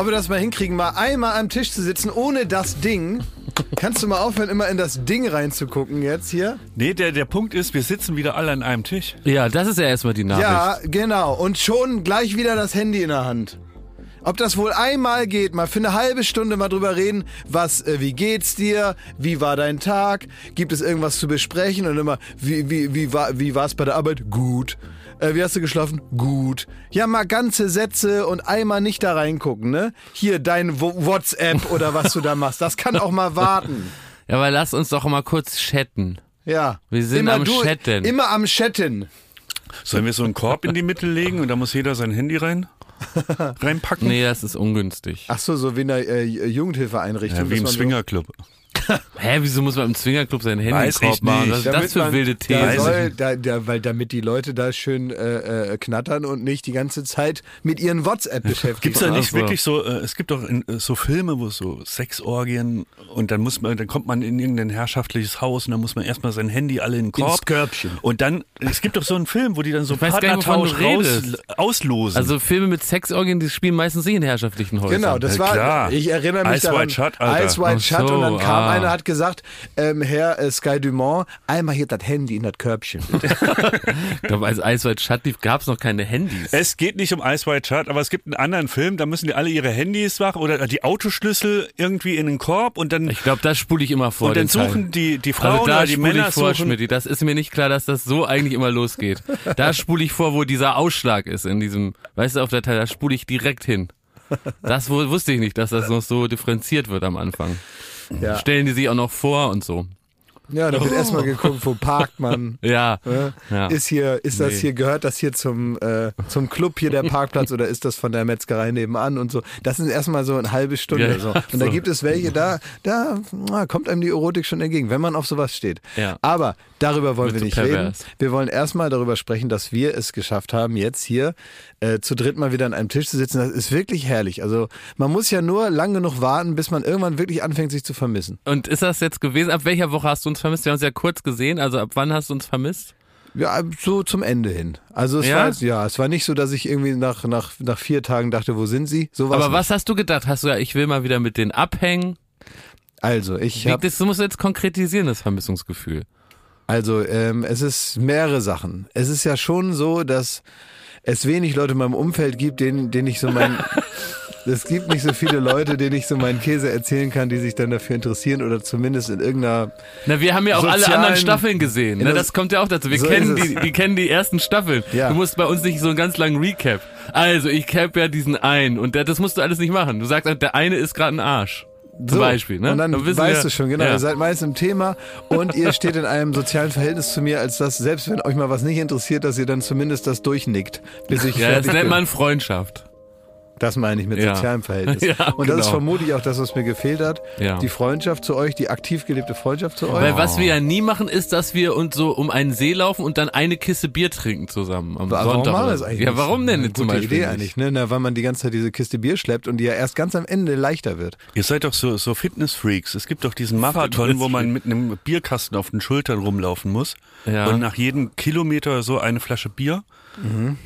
ob wir das mal hinkriegen, mal einmal am Tisch zu sitzen ohne das Ding. Kannst du mal aufhören, immer in das Ding reinzugucken jetzt hier? Nee, der, der Punkt ist, wir sitzen wieder alle an einem Tisch. Ja, das ist ja erstmal die Nachricht. Ja, genau. Und schon gleich wieder das Handy in der Hand. Ob das wohl einmal geht, mal für eine halbe Stunde mal drüber reden, was, äh, wie geht's dir, wie war dein Tag, gibt es irgendwas zu besprechen und immer, wie, wie, wie war, wie war's bei der Arbeit? Gut. Äh, wie hast du geschlafen? Gut. Ja, mal ganze Sätze und einmal nicht da reingucken, ne? Hier dein Wo- WhatsApp oder was du da machst, das kann auch mal warten. Ja, aber lass uns doch mal kurz chatten. Ja. Wir sind immer am du, Chatten. Immer am Chatten. Sollen wir so einen Korb in die Mitte legen und da muss jeder sein Handy rein reinpacken? Nee, das ist ungünstig. Ach so, so wie in der äh, Jugendhilfeeinrichtung. Ja, wie im man so- Swingerclub. Hä, wieso muss man im Swingerclub sein Handy Weiß ich machen? Was nicht. ist das für man- wilde Da These? Weiß soll, da, da, weil damit die Leute da schön äh, äh, knattern und nicht die ganze Zeit mit ihren WhatsApp beschäftigt Gibt's da sind. nicht Ach so. wirklich so, äh, es gibt doch in, äh, so Filme, wo es so Sexorgien und dann muss man, dann kommt man in irgendein herrschaftliches Haus und dann muss man erstmal sein Handy alle in den Korb. Ins Körbchen. Und dann, es gibt doch so einen Film, wo die dann so Ich weiß gar nicht, wovon du Partnertausch raus, redest. auslosen. Also Filme mit Sexorgien, die spielen meistens nicht in herrschaftlichen Häusern. Genau, das Ja, war, klar. ich erinnere mich Ice daran, White Shut, Alter. Ice White Ach Shut so, und dann kam ah. Einer, hat gesagt, ähm, Herr äh, Sky Dumont, einmal hier das Handy in das Körbchen. Ich glaube, als Ice White Shut lief, gab es noch keine Handys. es geht nicht um Ice White Shut, aber es gibt einen anderen Film, da müssen die alle ihre Handys machen oder die Autoschlüssel irgendwie in den Korb und dann, Ich glaube, das spule ich immer vor. und dann den Teil. suchen die, die Frauen also da oder die spule Männer ich vor, suchen, Schmidt. Das ist mir nicht klar, dass das so eigentlich immer losgeht. Da spule ich vor, wo dieser Ausschlag ist in diesem, weißt du, auf der Teil, da spule ich direkt hin. Das wusste ich nicht, dass das noch so differenziert wird am Anfang. Ja, Stellen die sich auch noch vor und so. ja da wird erstmal geguckt, wo parkt man. Ja. Ne? ja. Ist hier, ist das Nee. hier, gehört das hier zum, äh, zum Club hier der Parkplatz oder ist das von der Metzgerei nebenan und so. Das ist erstmal so eine halbe Stunde Ja, so. Und da so. gibt es welche, da, da na, kommt einem die Erotik schon entgegen, wenn man auf sowas steht. Ja. Aber darüber wollen Wird wir nicht pervers. reden. Wir wollen erstmal darüber sprechen, dass wir es geschafft haben, jetzt hier äh, zu dritt mal wieder an einem Tisch zu sitzen. Das ist wirklich herrlich. Also man muss ja nur lang genug warten, bis man irgendwann wirklich anfängt, sich zu vermissen. Und ist das jetzt gewesen? Ab welcher Woche hast du uns vermisst? Wir haben uns ja kurz gesehen. Also ab wann hast du uns vermisst? Ja, so zum Ende hin. Also es Ja? war ja, es war nicht so, dass ich irgendwie nach, nach, nach vier Tagen dachte, wo sind sie? So Aber nicht. was hast du gedacht? Hast du ja, ich will mal wieder mit denen abhängen? Also, ich habe das musst du jetzt konkretisieren, das Vermissungsgefühl. also ähm, es ist mehrere Sachen. Es ist ja schon so, dass es wenig Leute in meinem Umfeld gibt, denen, denen ich so mein es gibt nicht so viele Leute, denen ich so meinen Käse erzählen kann, die sich dann dafür interessieren oder zumindest in irgendeiner Na, wir haben ja auch alle anderen Staffeln gesehen. Ne? Das kommt ja auch dazu. Wir So kennen die, die kennen die ersten Staffeln. Ja. Du musst bei uns nicht so einen ganz langen Recap. Also, ich cap ja diesen einen und der, das musst du alles nicht machen. Du sagst, der eine ist gerade ein Arsch. Zum So, Beispiel, ne? Und dann wissen weißt wir- du schon, genau. Ja. Ihr seid meist im Thema und ihr steht in einem sozialen Verhältnis zu mir, als dass, selbst wenn euch mal was nicht interessiert, dass ihr dann zumindest das durchnickt, bis ich ja, das nennt man Freundschaft. Das meine ich mit Ja. sozialem Verhältnis. Ja, und das ist genau. vermutlich auch das, was mir gefehlt hat. Ja. Die Freundschaft zu euch, die aktiv gelebte Freundschaft zu euch. Weil was wir ja nie machen, ist, dass wir uns so um einen See laufen und dann eine Kiste Bier trinken zusammen am warum Sonntag. machen wir oder das eigentlich? Ja, warum denn Eine zum gute Beispiel Idee nicht? eigentlich, ne? Na, weil man die ganze Zeit diese Kiste Bier schleppt und die ja erst ganz am Ende leichter wird. Ihr seid doch so, so Fitnessfreaks. Es gibt doch diesen Marathon, wo man mit einem Bierkasten auf den Schultern rumlaufen muss. Ja. Und nach jedem Kilometer so eine Flasche Bier.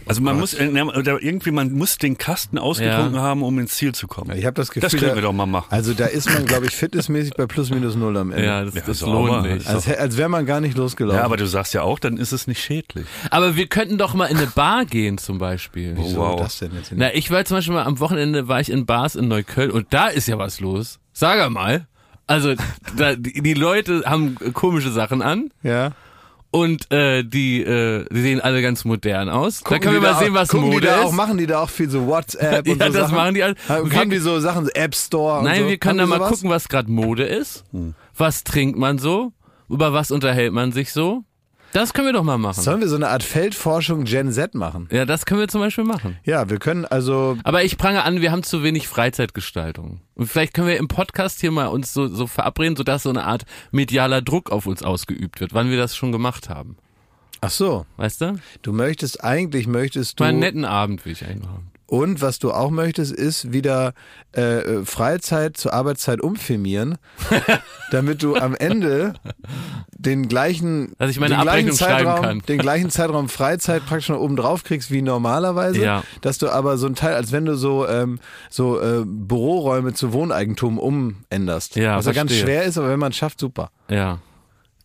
Also man muss, äh, oder irgendwie, man muss den Kasten ausgetrunken Ja. haben, um ins Ziel zu kommen. Ich habe das Gefühl, Das können da- wir doch mal machen. Also da ist man, glaube ich, fitnessmäßig bei plus minus null am Ende. Ja, das, Ja, das sauber. lohnt nicht. als als wäre man gar nicht losgelaufen. Ja, aber du sagst ja auch, dann ist es nicht schädlich. Aber wir könnten doch mal in eine Bar gehen zum Beispiel. Wieso wow. das denn jetzt? Na, ich war zum Beispiel mal am Wochenende war ich in Bars in Neukölln und da ist ja was los. Sag mal. Also da, die, die Leute haben komische Sachen an ja. Und äh, die, äh, die sehen alle ganz modern aus. da können wir mal sehen, was gucken Mode die da ist. auch, machen die da auch viel so WhatsApp und Ja, so das Sachen? machen die alle. Haben, Wir- haben die so Sachen, App Store und Nein, so? wir können da mal gucken, was gerade Mode ist. Hm. Was trinkt man so? Über was unterhält man sich so? Das können wir doch mal machen. Sollen wir so eine Art Feldforschung Gen Z machen? Ja, das können wir zum Beispiel machen. Ja, wir können also Aber ich prange an, wir haben zu wenig Freizeitgestaltung. Und vielleicht können wir im Podcast hier mal uns so, so verabreden, sodass so eine Art medialer Druck auf uns ausgeübt wird, wann wir das schon gemacht haben. Ach so, Weißt du? du möchtest eigentlich möchtest du Mal einen netten Abend will ich eigentlich haben. Und was du auch möchtest, ist wieder äh, Freizeit zur Arbeitszeit umfirmieren, damit du am Ende den gleichen, Dass ich meine den gleichen Zeitraum, kann. den gleichen Zeitraum Freizeit praktisch noch oben drauf kriegst wie normalerweise, Ja. dass du aber so ein Teil, als wenn du so ähm, so äh, Büroräume zu Wohneigentum umänderst. Ja, was ja ganz schwer ist, aber wenn man es schafft, super. Ja.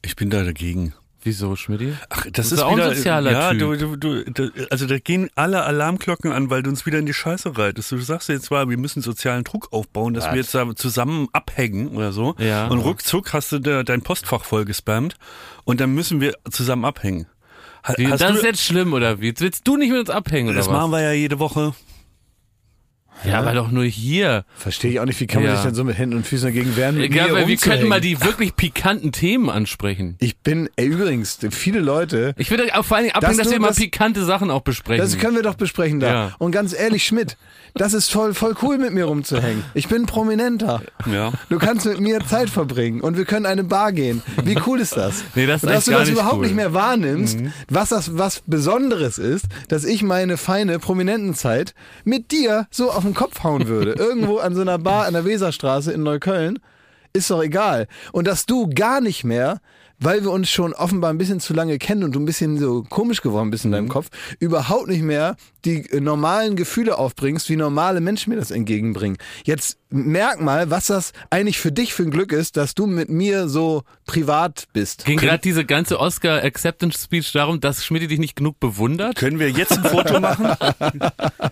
Ich bin da dagegen. Wieso, Schmidti? Ach, das, bist ist auch ein wieder, sozialer ja, Typ. Du, du, du, also da gehen alle Alarmglocken an, weil du uns wieder in die Scheiße reitest. Du sagst jetzt zwar, wir müssen sozialen Druck aufbauen, dass Was? wir jetzt da zusammen abhängen oder so. Ja. Und ruckzuck hast du da dein Postfach voll gespammt und dann müssen wir zusammen abhängen. Hast das ist jetzt schlimm, oder wie? Jetzt willst du nicht mit uns abhängen, oder das was? machen wir ja jede Woche. Ja, aber doch nur hier. Verstehe ich auch nicht, wie kann man Ja. sich denn so mit Händen und Füßen dagegen wehren? mir weil wir könnten mal die wirklich pikanten Themen ansprechen. Ich bin, ey, übrigens, viele Leute, Ich würde auch vor allen Dingen abhängen, Dass dass, wir mal das- pikante Sachen auch besprechen. das können wir doch besprechen da. Ja. Und ganz ehrlich, Schmidt, das ist voll, voll cool mit mir rumzuhängen. Ich bin prominenter. Ja. Du kannst mit mir Zeit verbringen und wir können eine Bar gehen. Wie cool ist das? Nee, das ist und dass du das nicht überhaupt cool. Mhm. nicht mehr wahrnimmst, was das was Besonderes ist, dass ich meine feine Prominentenzeit mit dir so auf den Kopf hauen würde. Irgendwo an so einer Bar an der Weserstraße in Neukölln. Ist doch egal. Und dass du gar nicht mehr, weil wir uns schon offenbar ein bisschen zu lange kennen und du ein bisschen so komisch geworden bist in Mhm. deinem Kopf, überhaupt nicht mehr die äh, normalen Gefühle aufbringst, wie normale Menschen mir das entgegenbringen. Jetzt merk mal, was das eigentlich für dich für ein Glück ist, dass du mit mir so privat bist. Ging gerade diese ganze Oscar Acceptance Speech darum, dass Schmidt dich nicht genug bewundert? Können wir jetzt ein Foto machen?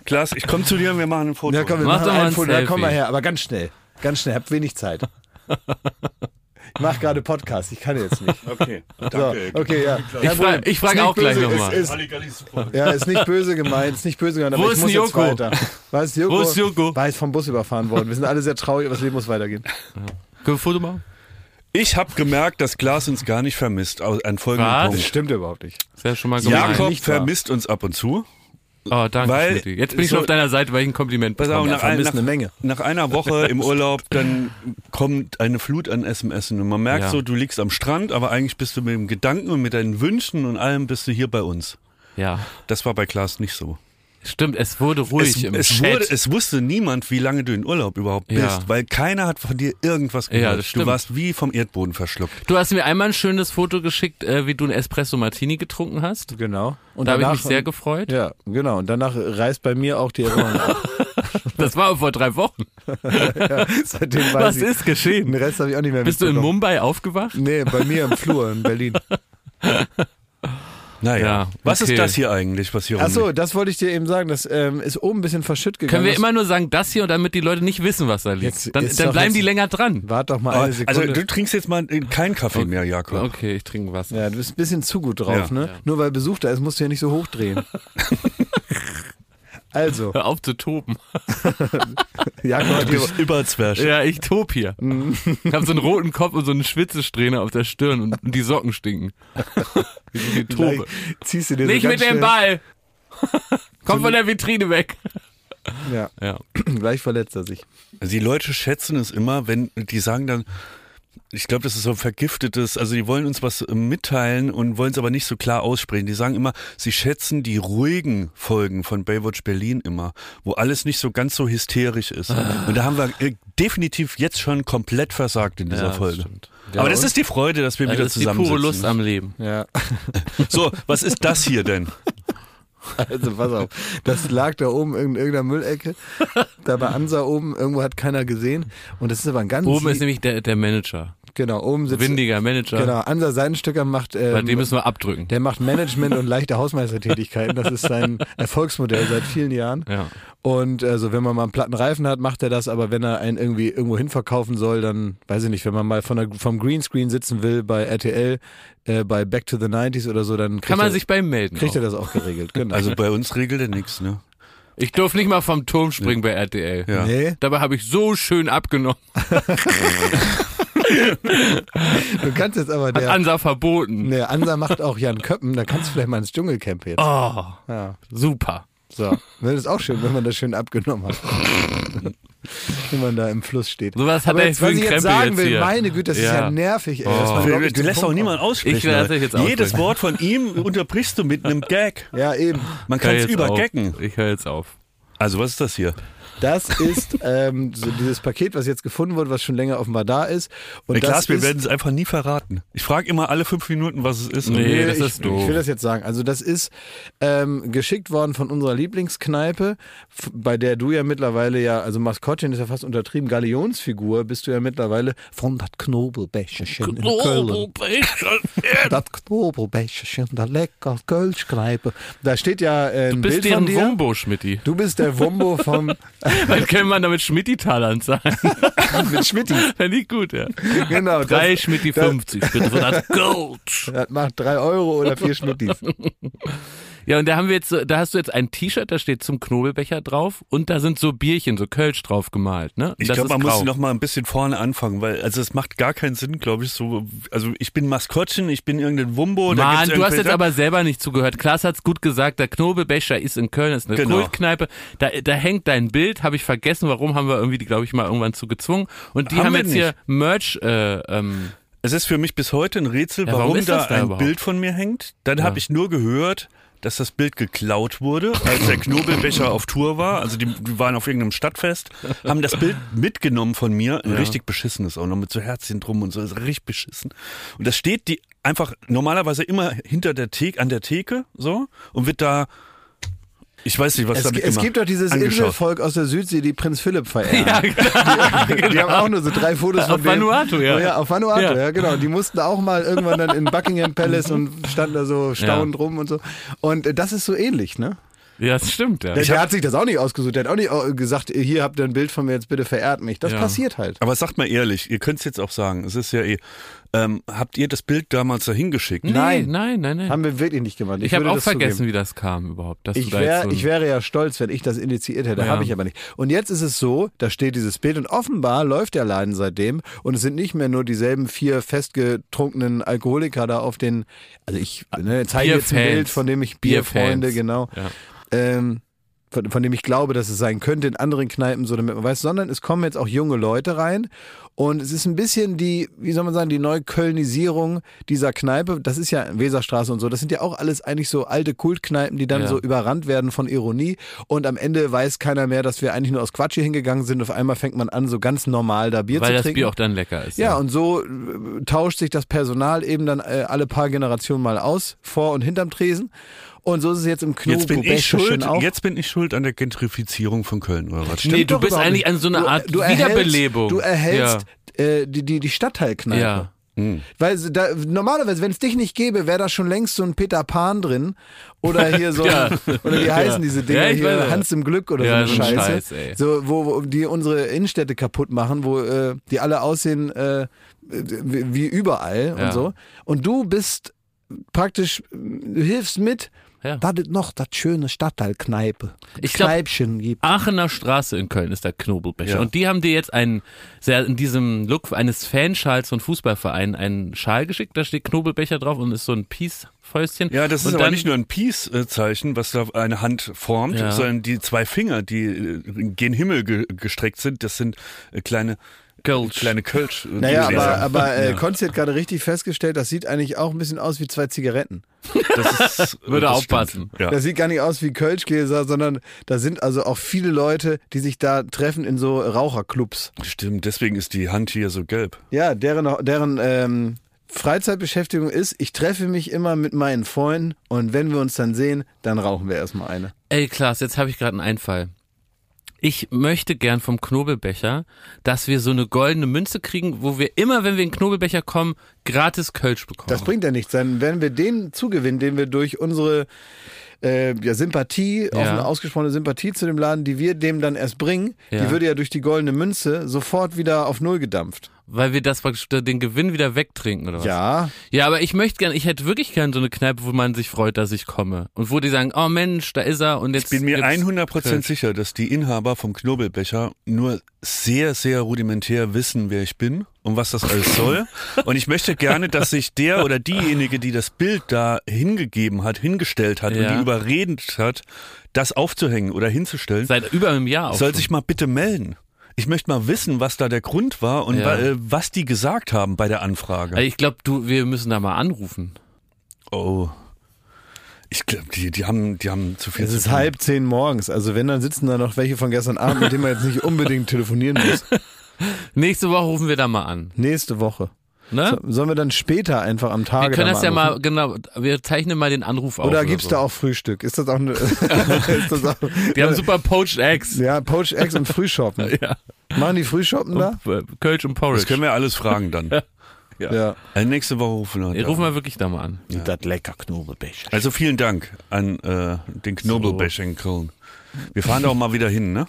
Klaas, ich komme zu dir und wir machen ein Foto. Ja, komm, wir Mach machen doch mal ein ein Foto. Ja, komm mal her, aber ganz schnell. Ganz schnell, hab wenig Zeit. Ich mache gerade Podcast, ich kann jetzt nicht. Okay, So, danke. okay, ja. Ich frage ich frag Ist auch nicht gleich böse, nochmal. Ist, ist, ja, ist nicht böse gemeint, ist nicht böse gemeint, aber Wo ich ist muss jetzt Joko? weiter. Ist Joko? Wo ist Joko? War jetzt vom Bus überfahren worden. Wir sind alle sehr traurig, aber das Leben muss weitergehen. Können wir ein Foto machen? Ich habe gemerkt, dass Klaas uns gar nicht vermisst. Aus- An folgendem Was? Das Punkt. stimmt überhaupt nicht. Das wäre schon mal gemein. Jakob nicht vermisst uns ab und zu. Oh, danke, Weil- Schmidti. Jetzt bin ich so- schon auf deiner Seite, weil ich ein Kompliment Pass auf, bekomme. nach, ein, vermisst nach, eine Menge. nach einer Woche im Urlaub, dann kommt eine Flut an SMS und man merkt Ja. so, du liegst am Strand, aber eigentlich bist du mit dem Gedanken und mit deinen Wünschen und allem bist du hier bei uns. Ja, Das war bei Klaas nicht so. Stimmt, es wurde ruhig es, im es, Chat. wurde, es wusste niemand, wie lange du in Urlaub überhaupt bist, Ja. weil keiner hat von dir irgendwas gehört. Ja, das du warst wie vom Erdboden verschluckt. du hast mir einmal ein schönes Foto geschickt, äh, wie du ein Espresso Martini getrunken hast. Genau. Und da habe ich mich sehr gefreut. Ja, genau. Und danach reißt bei mir auch die Erinnerung ab. Das war vor drei Wochen. Seitdem weiß Was ich, ist geschehen? Den Rest habe ich auch nicht mehr Bist du in. Mumbai aufgewacht? Nee, bei mir im Flur in Berlin. Naja, Ja, was okay. ist das hier eigentlich, was hier Achso, das wollte ich dir eben sagen. Das ähm, ist oben ein bisschen verschütt gegangen. Können wir immer nur sagen, das hier und damit die Leute nicht wissen, was da liegt. Jetzt dann dann bleiben jetzt- die länger dran. Wart doch mal Aber- eine Sekunde. Also du trinkst jetzt mal keinen Kaffee mehr, Jakob. Okay, ich trinke was. ja, du bist ein bisschen zu gut drauf, Ja. ne? Nur weil Besuch da ist, musst du ja nicht so hochdrehen. also, Hör auf zu toben. Du bist Überzwerg. Ja, ich tob hier. Ich habe so einen roten Kopf und so eine Schwitzesträhne auf der Stirn und, und die Socken stinken. Wie Tobe. ziehst du dir Nicht so mit dem Ball! Komm von der Vitrine weg. Ja, Ja. gleich verletzt er sich. Also die Leute schätzen es immer, wenn die sagen dann, ich glaube, das ist so ein vergiftetes, also die wollen uns was äh, mitteilen und wollen es aber nicht so klar aussprechen. Die sagen immer, sie schätzen die ruhigen Folgen von Baywatch Berlin immer, wo alles nicht so ganz so hysterisch ist. Und da haben wir äh, definitiv jetzt schon komplett versagt in dieser Ja, das Folge. stimmt. aber das ist die Freude, dass wir Das wieder ist die zusammen pure Lust am Leben. Ja, So, was ist das hier denn? also pass auf. Das lag da oben in irgendeiner Müllecke. Da bei Ansa oben, irgendwo hat keiner gesehen. Und das ist aber ein ganz... Oben ist nämlich der, der Manager. Genau, oben sitzt... Windiger Manager. Genau, Ansa Seidenstücker macht... Ähm, Bei dem müssen wir abdrücken. Der macht Management und leichte Hausmeistertätigkeiten. Das ist sein Erfolgsmodell seit vielen Jahren. Ja. Und also wenn man mal einen platten Reifen hat, macht er das. Aber wenn er einen irgendwie irgendwo hin verkaufen soll, dann weiß ich nicht, wenn man mal von der, vom Greenscreen sitzen will bei RTL, äh, bei Back to the 90s oder so, dann kriegt, Kann man er, sich bei ihm melden. kriegt er auch. das auch geregelt. Genau. Also bei uns regelt er nichts, ne? Ich durfte nicht mal vom Turm springen bei RTL. Ja. nee, Dabei habe ich so schön abgenommen. du kannst jetzt aber Hat der, Ansa verboten. der Ansa macht auch Jan Köppen, da kannst du vielleicht mal ins Dschungelcamp jetzt. Oh, Ja, super. so. Das ist auch schön, wenn man das schön abgenommen hat. wenn man da im Fluss steht. Sowas hat aber er jetzt, was ich jetzt Krempel sagen jetzt will, hier. meine Güte, das ist ja Ja. nervig, ey. Oh. Du, du lässt auch niemand aussprechen. Ich lasse Alter. jetzt aussprechen. Jedes Wort von ihm unterbrichst du mit einem Gag. Ja, eben. Man kann es jetzt übergaggen. Ich höre jetzt auf. Also was ist das hier? Das ist ähm, so dieses Paket, was jetzt gefunden wurde, was schon länger offenbar da ist. Und das Klaas, wir werden es einfach nie verraten. Ich frage immer alle fünf Minuten, was es ist. Nee, das ich, ist doof. ich will das jetzt sagen. Also das ist ähm, geschickt worden von unserer Lieblingskneipe, bei der du ja mittlerweile ja, also Maskottchen ist ja fast untertrieben, Galionsfigur bist du ja mittlerweile von das Knobelbecherchen in Köln. Das Knobelbecherchen, der lecker Kölschkneipe. Da steht ja äh, ein Du bist Bild dir. Wumbo, Schmidti. Du bist der Wumbo vom Dann können wir damit Schmidti-Talern sein. mit Schmitti. Fände ich gut, ja. Genau. Drei das, Schmidti das- 50, bitte für das Gold. das macht drei Euro oder vier Schmittis. Ja, und da haben wir jetzt, da hast du jetzt ein T-Shirt, da steht zum Knobelbecher drauf und da sind so Bierchen, so Kölsch drauf gemalt, ne? Und Ich glaube, man grau. muss noch mal ein bisschen vorne anfangen, weil also es macht gar keinen Sinn, glaube ich, so also ich bin Maskottchen, ich bin irgendein Wumbo, Mann, du hast jetzt aber selber nicht zugehört. Klaas hat's gut gesagt, der Knobelbecher ist in Köln, ist eine Genau. Kultkneipe. Da, da hängt dein Bild, habe ich vergessen, warum haben wir irgendwie die, glaube ich, mal irgendwann zu gezwungen. Und die Haben haben, jetzt hier Merch, äh, ähm, Es ist für mich bis heute ein Rätsel, Ja, warum warum, da da ein überhaupt? Bild von mir hängt. Dann Ja. habe ich nur gehört, dass das Bild geklaut wurde, als der Knobelbecher auf Tour war. Also die, die waren auf irgendeinem Stadtfest, haben das Bild mitgenommen von mir. Ein richtig beschissenes auch noch mit so Herzchen drum und so. Das ist richtig beschissen. Und das steht die einfach normalerweise immer hinter der Theke, an der Theke so und wird da ich weiß nicht, was Es, damit es gibt doch dieses angeschaut. Inselvolk aus der Südsee, die Prinz Philipp verehren. ja, genau. Die haben auch nur so drei Fotos von Auf denen. Vanuatu, ja. Ja, auf Vanuatu, ja. Ja. genau. Die mussten auch mal irgendwann dann in Buckingham Palace und standen da so staunend rum und so. Und äh, das ist so ähnlich, ne? Ja, das stimmt, ja. Der, der hat sich das auch nicht ausgesucht. Der hat auch nicht äh, gesagt, hier habt ihr ein Bild von mir, jetzt bitte verehrt mich. Das Ja. passiert halt. Aber sagt mal ehrlich, ihr könnt es jetzt auch sagen, es ist ja eh, ähm, habt ihr das Bild damals dahin geschickt? Nee, Nein. nein, nein, nein. Haben wir wirklich nicht gemacht. ich habe würde auch vergessen, zugeben. wie das kam überhaupt. Dass Ich, du da jetzt wär, so ich wäre ja stolz, wenn ich das initiiert hätte. Ja. Habe ich aber nicht. Und jetzt ist es so, da steht dieses Bild und offenbar läuft der Laden seitdem und es sind nicht mehr nur dieselben vier festgetrunkenen Alkoholiker da auf den, also ich ne, zeige jetzt ein Bierfans. Bild, von dem ich Bierfans. Bierfreunde, genau, Ja. Ähm, von, von dem ich glaube, dass es sein könnte in anderen Kneipen, so damit man weiß, sondern es kommen jetzt auch junge Leute rein und es ist ein bisschen die, wie soll man sagen, die Neuköllnisierung dieser Kneipe. Das ist ja Weserstraße und so. Das sind ja auch alles eigentlich so alte Kultkneipen, die dann Ja. so überrannt werden von Ironie und am Ende weiß keiner mehr, dass wir eigentlich nur aus Quatsch hier hingegangen sind. Auf einmal fängt man an, so ganz normal da Bier Weil zu das trinken. Bier auch dann lecker ist. Ja, und so äh, tauscht sich das Personal eben dann äh, alle paar Generationen mal aus, vor und hinterm Tresen. Und so ist es jetzt im Knobo Jetzt bin ich schuld, auch. jetzt bin ich schuld an der Gentrifizierung von Köln, oder was? Nee, du bist eigentlich an so einer Art erhältst- Wiederbelebung. Du erhältst äh, die, die, die Stadtteilkneipe. Ja. Hm. Weil da, normalerweise, wenn es dich nicht gäbe, wäre da schon längst so ein Peter Pan drin. Oder hier so, Ja. oder wie heißen Ja. diese Dinger Ja, hier, weiß. Hans im Glück oder Ja, so eine ein Scheiße. Scheiß. So, wo, wo die unsere Innenstädte kaputt machen, wo äh, die alle aussehen äh, wie, wie überall Ja. und so. Und du bist praktisch, du hilfst mit, Ja. dass es noch das schöne Stadtteilkneipe, Ich glaub- Kneipchen gibt. Aachener Straße in Köln ist der Knobelbecher. Ja. Und die haben dir jetzt einen, sehr in diesem Look eines Fanschals von Fußballvereinen einen Schal geschickt. Da steht Knobelbecher drauf und ist so ein Peace-Fäustchen. Ja, das ist und aber dann, nicht nur ein Peace-Zeichen, was da eine Hand formt, Ja. sondern die zwei Finger, die äh, gen Himmel ge gestreckt sind, das sind äh, kleine Kölsch. kleine Kölsch. äh, Naja, aber, aber äh, Ja. Konzi hat gerade richtig festgestellt, das sieht eigentlich auch ein bisschen aus wie zwei Zigaretten. das ist, Würde das aufpassen. Ja. Das sieht gar nicht aus wie Kölschgläser, sondern da sind also auch viele Leute, die sich da treffen in so Raucherclubs. Stimmt, deswegen ist die Hand hier so gelb. Ja, deren, deren ähm, Freizeitbeschäftigung ist, ich treffe mich immer mit meinen Freunden und wenn wir uns dann sehen, dann rauchen wir erstmal eine. Ey, Klaas, jetzt habe ich gerade einen Einfall. Ich möchte gern vom Knobelbecher, dass wir so eine goldene Münze kriegen, wo wir immer, wenn wir in den Knobelbecher kommen, gratis Kölsch bekommen. Das bringt ja nichts. Dann werden wir den zugewinnen, den wir durch unsere äh, ja, Sympathie, Ja. offene, ausgesprochene Sympathie zu dem Laden, die wir dem dann erst bringen, Ja. die würde ja durch die goldene Münze sofort wieder auf Null gedampft. Weil wir das praktisch den Gewinn wieder wegtrinken, oder was? Ja, Ja, aber ich möchte gern, ich hätte wirklich gern so eine Kneipe, wo man sich freut, dass ich komme. Und wo die sagen, oh Mensch, da ist er und jetzt. Ich bin mir gibt's 100% Kölsch. sicher, dass die Inhaber vom Knobelbecher nur sehr, sehr rudimentär wissen, wer ich bin und was das alles soll. Und ich möchte gerne, dass sich der oder diejenige, die das Bild da hingegeben hat, hingestellt hat und Ja. die überredet hat, das aufzuhängen oder hinzustellen, Seit über einem Jahr soll schon. sich mal bitte melden. Ich möchte mal wissen, was da der Grund war und Ja. äh, was die gesagt haben bei der Anfrage. Also ich glaube, du, wir müssen da mal anrufen. Oh. Ich glaube, die, die, haben, die haben zu viel Es zu ist tun. halb zehn morgens. Also wenn, dann sitzen da noch welche von gestern Abend, mit denen man jetzt nicht unbedingt telefonieren muss. Nächste Woche rufen wir da mal an. Nächste Woche. Ne? So, sollen wir dann später einfach am Tage wir können da das ja mal, genau, wir zeichnen mal den Anruf auf. Oder gibt's so. da auch Frühstück? Ist das auch eine, ist das auch, Die haben super Poached Eggs. ja, Poached Eggs und Frühschoppen. Ja. Machen die Frühschoppen da? Und, äh, Kölsch und Porridge. Das können wir alles fragen dann. Ja. Also nächste Woche rufen wir. Wir da rufen an. wir wirklich da mal an. Das lecker Knobelbecher. Also vielen Dank an äh, den Knobelbecher in Köln. Wir fahren da auch mal wieder hin, ne?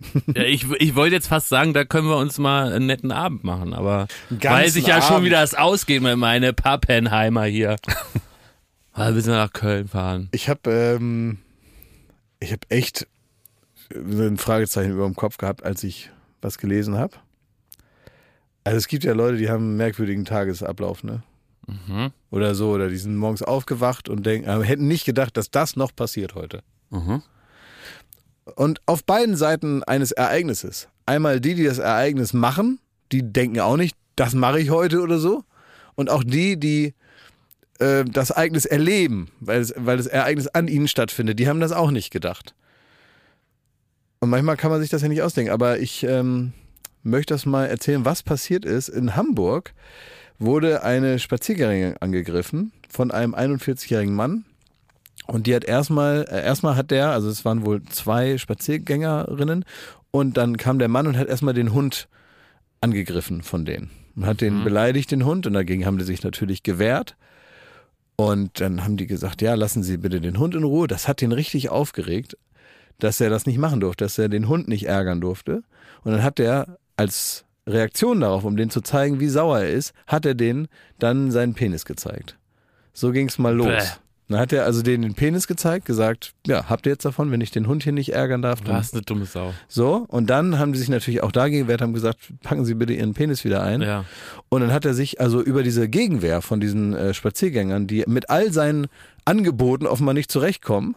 Ja, ich, ich wollte jetzt fast sagen, da können wir uns mal einen netten Abend machen, aber weiß ich ja schon, Abend. wie das ausgeht mit meine Pappenheimer hier. Wir sind nach Köln fahren. Ich habe ähm, ich habe echt so ein Fragezeichen über dem Kopf gehabt, als ich was gelesen habe. Also es gibt ja Leute, die haben einen merkwürdigen Tagesablauf, ne? Mhm. Oder so, oder die sind morgens aufgewacht und denken, aber hätten nicht gedacht, dass das noch passiert heute. Mhm. Und auf beiden Seiten eines Ereignisses. Einmal die, die das Ereignis machen, die denken auch nicht, das mache ich heute oder so. Und auch die, die äh, das Ereignis erleben, weil, es, weil das Ereignis an ihnen stattfindet, die haben das auch nicht gedacht. Und manchmal kann man sich das ja nicht ausdenken. Aber ich ähm, möchte das mal erzählen, was passiert ist. In Hamburg wurde eine Spaziergängerin angegriffen von einem 41-jährigen Mann. Und die hat erstmal, äh, erstmal hat der, also es waren wohl zwei Spaziergängerinnen, und dann kam der Mann und hat erstmal den Hund angegriffen von denen. Und hat den beleidigt, den Hund, und dagegen haben die sich natürlich gewehrt. Und dann haben die gesagt, ja, lassen Sie bitte den Hund in Ruhe. Das hat den richtig aufgeregt, dass er das nicht machen durfte, dass er den Hund nicht ärgern durfte. Und dann hat er als Reaktion darauf, um den zu zeigen, wie sauer er ist, hat er den dann seinen Penis gezeigt. So ging's mal los. Bäh. Dann hat er also denen den Penis gezeigt, gesagt, ja, habt ihr jetzt davon, wenn ich den Hund hier nicht ärgern darf, Du hast eine dumme Sau. so. Und dann haben die sich natürlich auch dagegen gewehrt, haben gesagt, packen Sie bitte Ihren Penis wieder ein. Ja. Und dann hat er sich also über diese Gegenwehr von diesen äh, Spaziergängern, die mit all seinen Angeboten offenbar nicht zurechtkommen,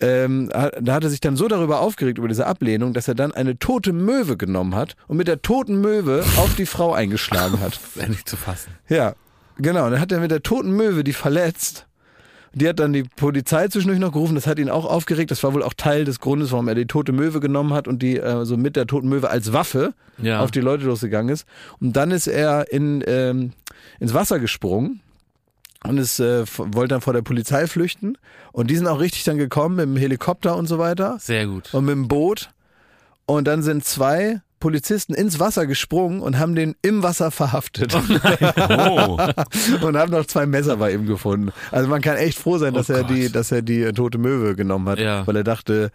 ähm, da hat er sich dann so darüber aufgeregt, über diese Ablehnung, dass er dann eine tote Möwe genommen hat und mit der toten Möwe auf die Frau eingeschlagen hat. Das ist endlich zu fassen. Ja, genau. Und dann hat er mit der toten Möwe die verletzt. Die hat dann die Polizei zwischendurch noch gerufen. Das hat ihn auch aufgeregt. Das war wohl auch Teil des Grundes, warum er die tote Möwe genommen hat und die äh, so mit der toten Möwe als Waffe Ja. auf die Leute losgegangen ist. Und dann ist er in, ähm, ins Wasser gesprungen und ist, äh, wollte dann vor der Polizei flüchten. Und die sind auch richtig dann gekommen mit dem Helikopter und so weiter Sehr gut. und mit dem Boot. Und dann sind zwei Polizisten ins Wasser gesprungen und haben den im Wasser verhaftet. Oh, und haben noch zwei Messer bei ihm gefunden. Also man kann echt froh sein, dass Oh er Gott. die, dass er die äh, tote Möwe genommen hat, Ja. weil er dachte,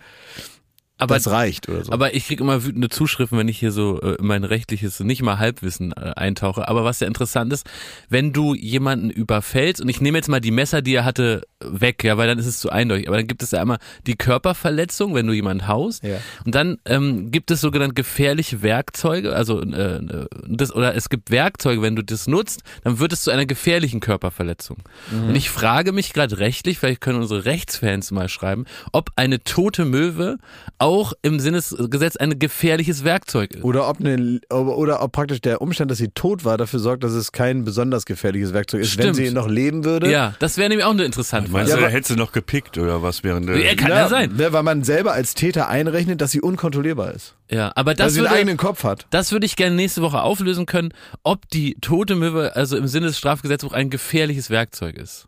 Aber das reicht oder so. Aber ich krieg immer wütende Zuschriften, wenn ich hier so äh, in mein rechtliches, nicht mal Halbwissen äh, eintauche. Aber was ja interessant ist, wenn du jemanden überfällst, und ich nehme jetzt mal die Messer, die er hatte, weg, ja, weil dann ist es zu eindeutig. Aber dann gibt es ja einmal die Körperverletzung, wenn du jemanden haust. Ja. Und dann ähm, gibt es sogenannte gefährliche Werkzeuge, also äh, das, oder es gibt Werkzeuge, wenn du das nutzt, dann wird es zu einer gefährlichen Körperverletzung. Mhm. Und ich frage mich gerade rechtlich, vielleicht können unsere Rechtsfans mal schreiben, ob eine tote Möwe auch im Sinnesgesetz ein gefährliches Werkzeug ist. Oder ob, eine, oder ob praktisch der Umstand, dass sie tot war, dafür sorgt, dass es kein besonders gefährliches Werkzeug ist. Wenn Stimmt. sie noch leben würde. Ja, das wäre nämlich auch eine interessante meinst Frage. du, aber- er hätte sie noch gepickt oder was während der... Ja, kann ja sein. ne, Weil man selber als Täter einrechnet, dass sie unkontrollierbar ist. Ja, aber Dass das sie einen würde, eigenen Kopf hat. das würde ich gerne nächste Woche auflösen können, ob die tote Möwe also im Sinne des Strafgesetzbuchs ein gefährliches Werkzeug ist.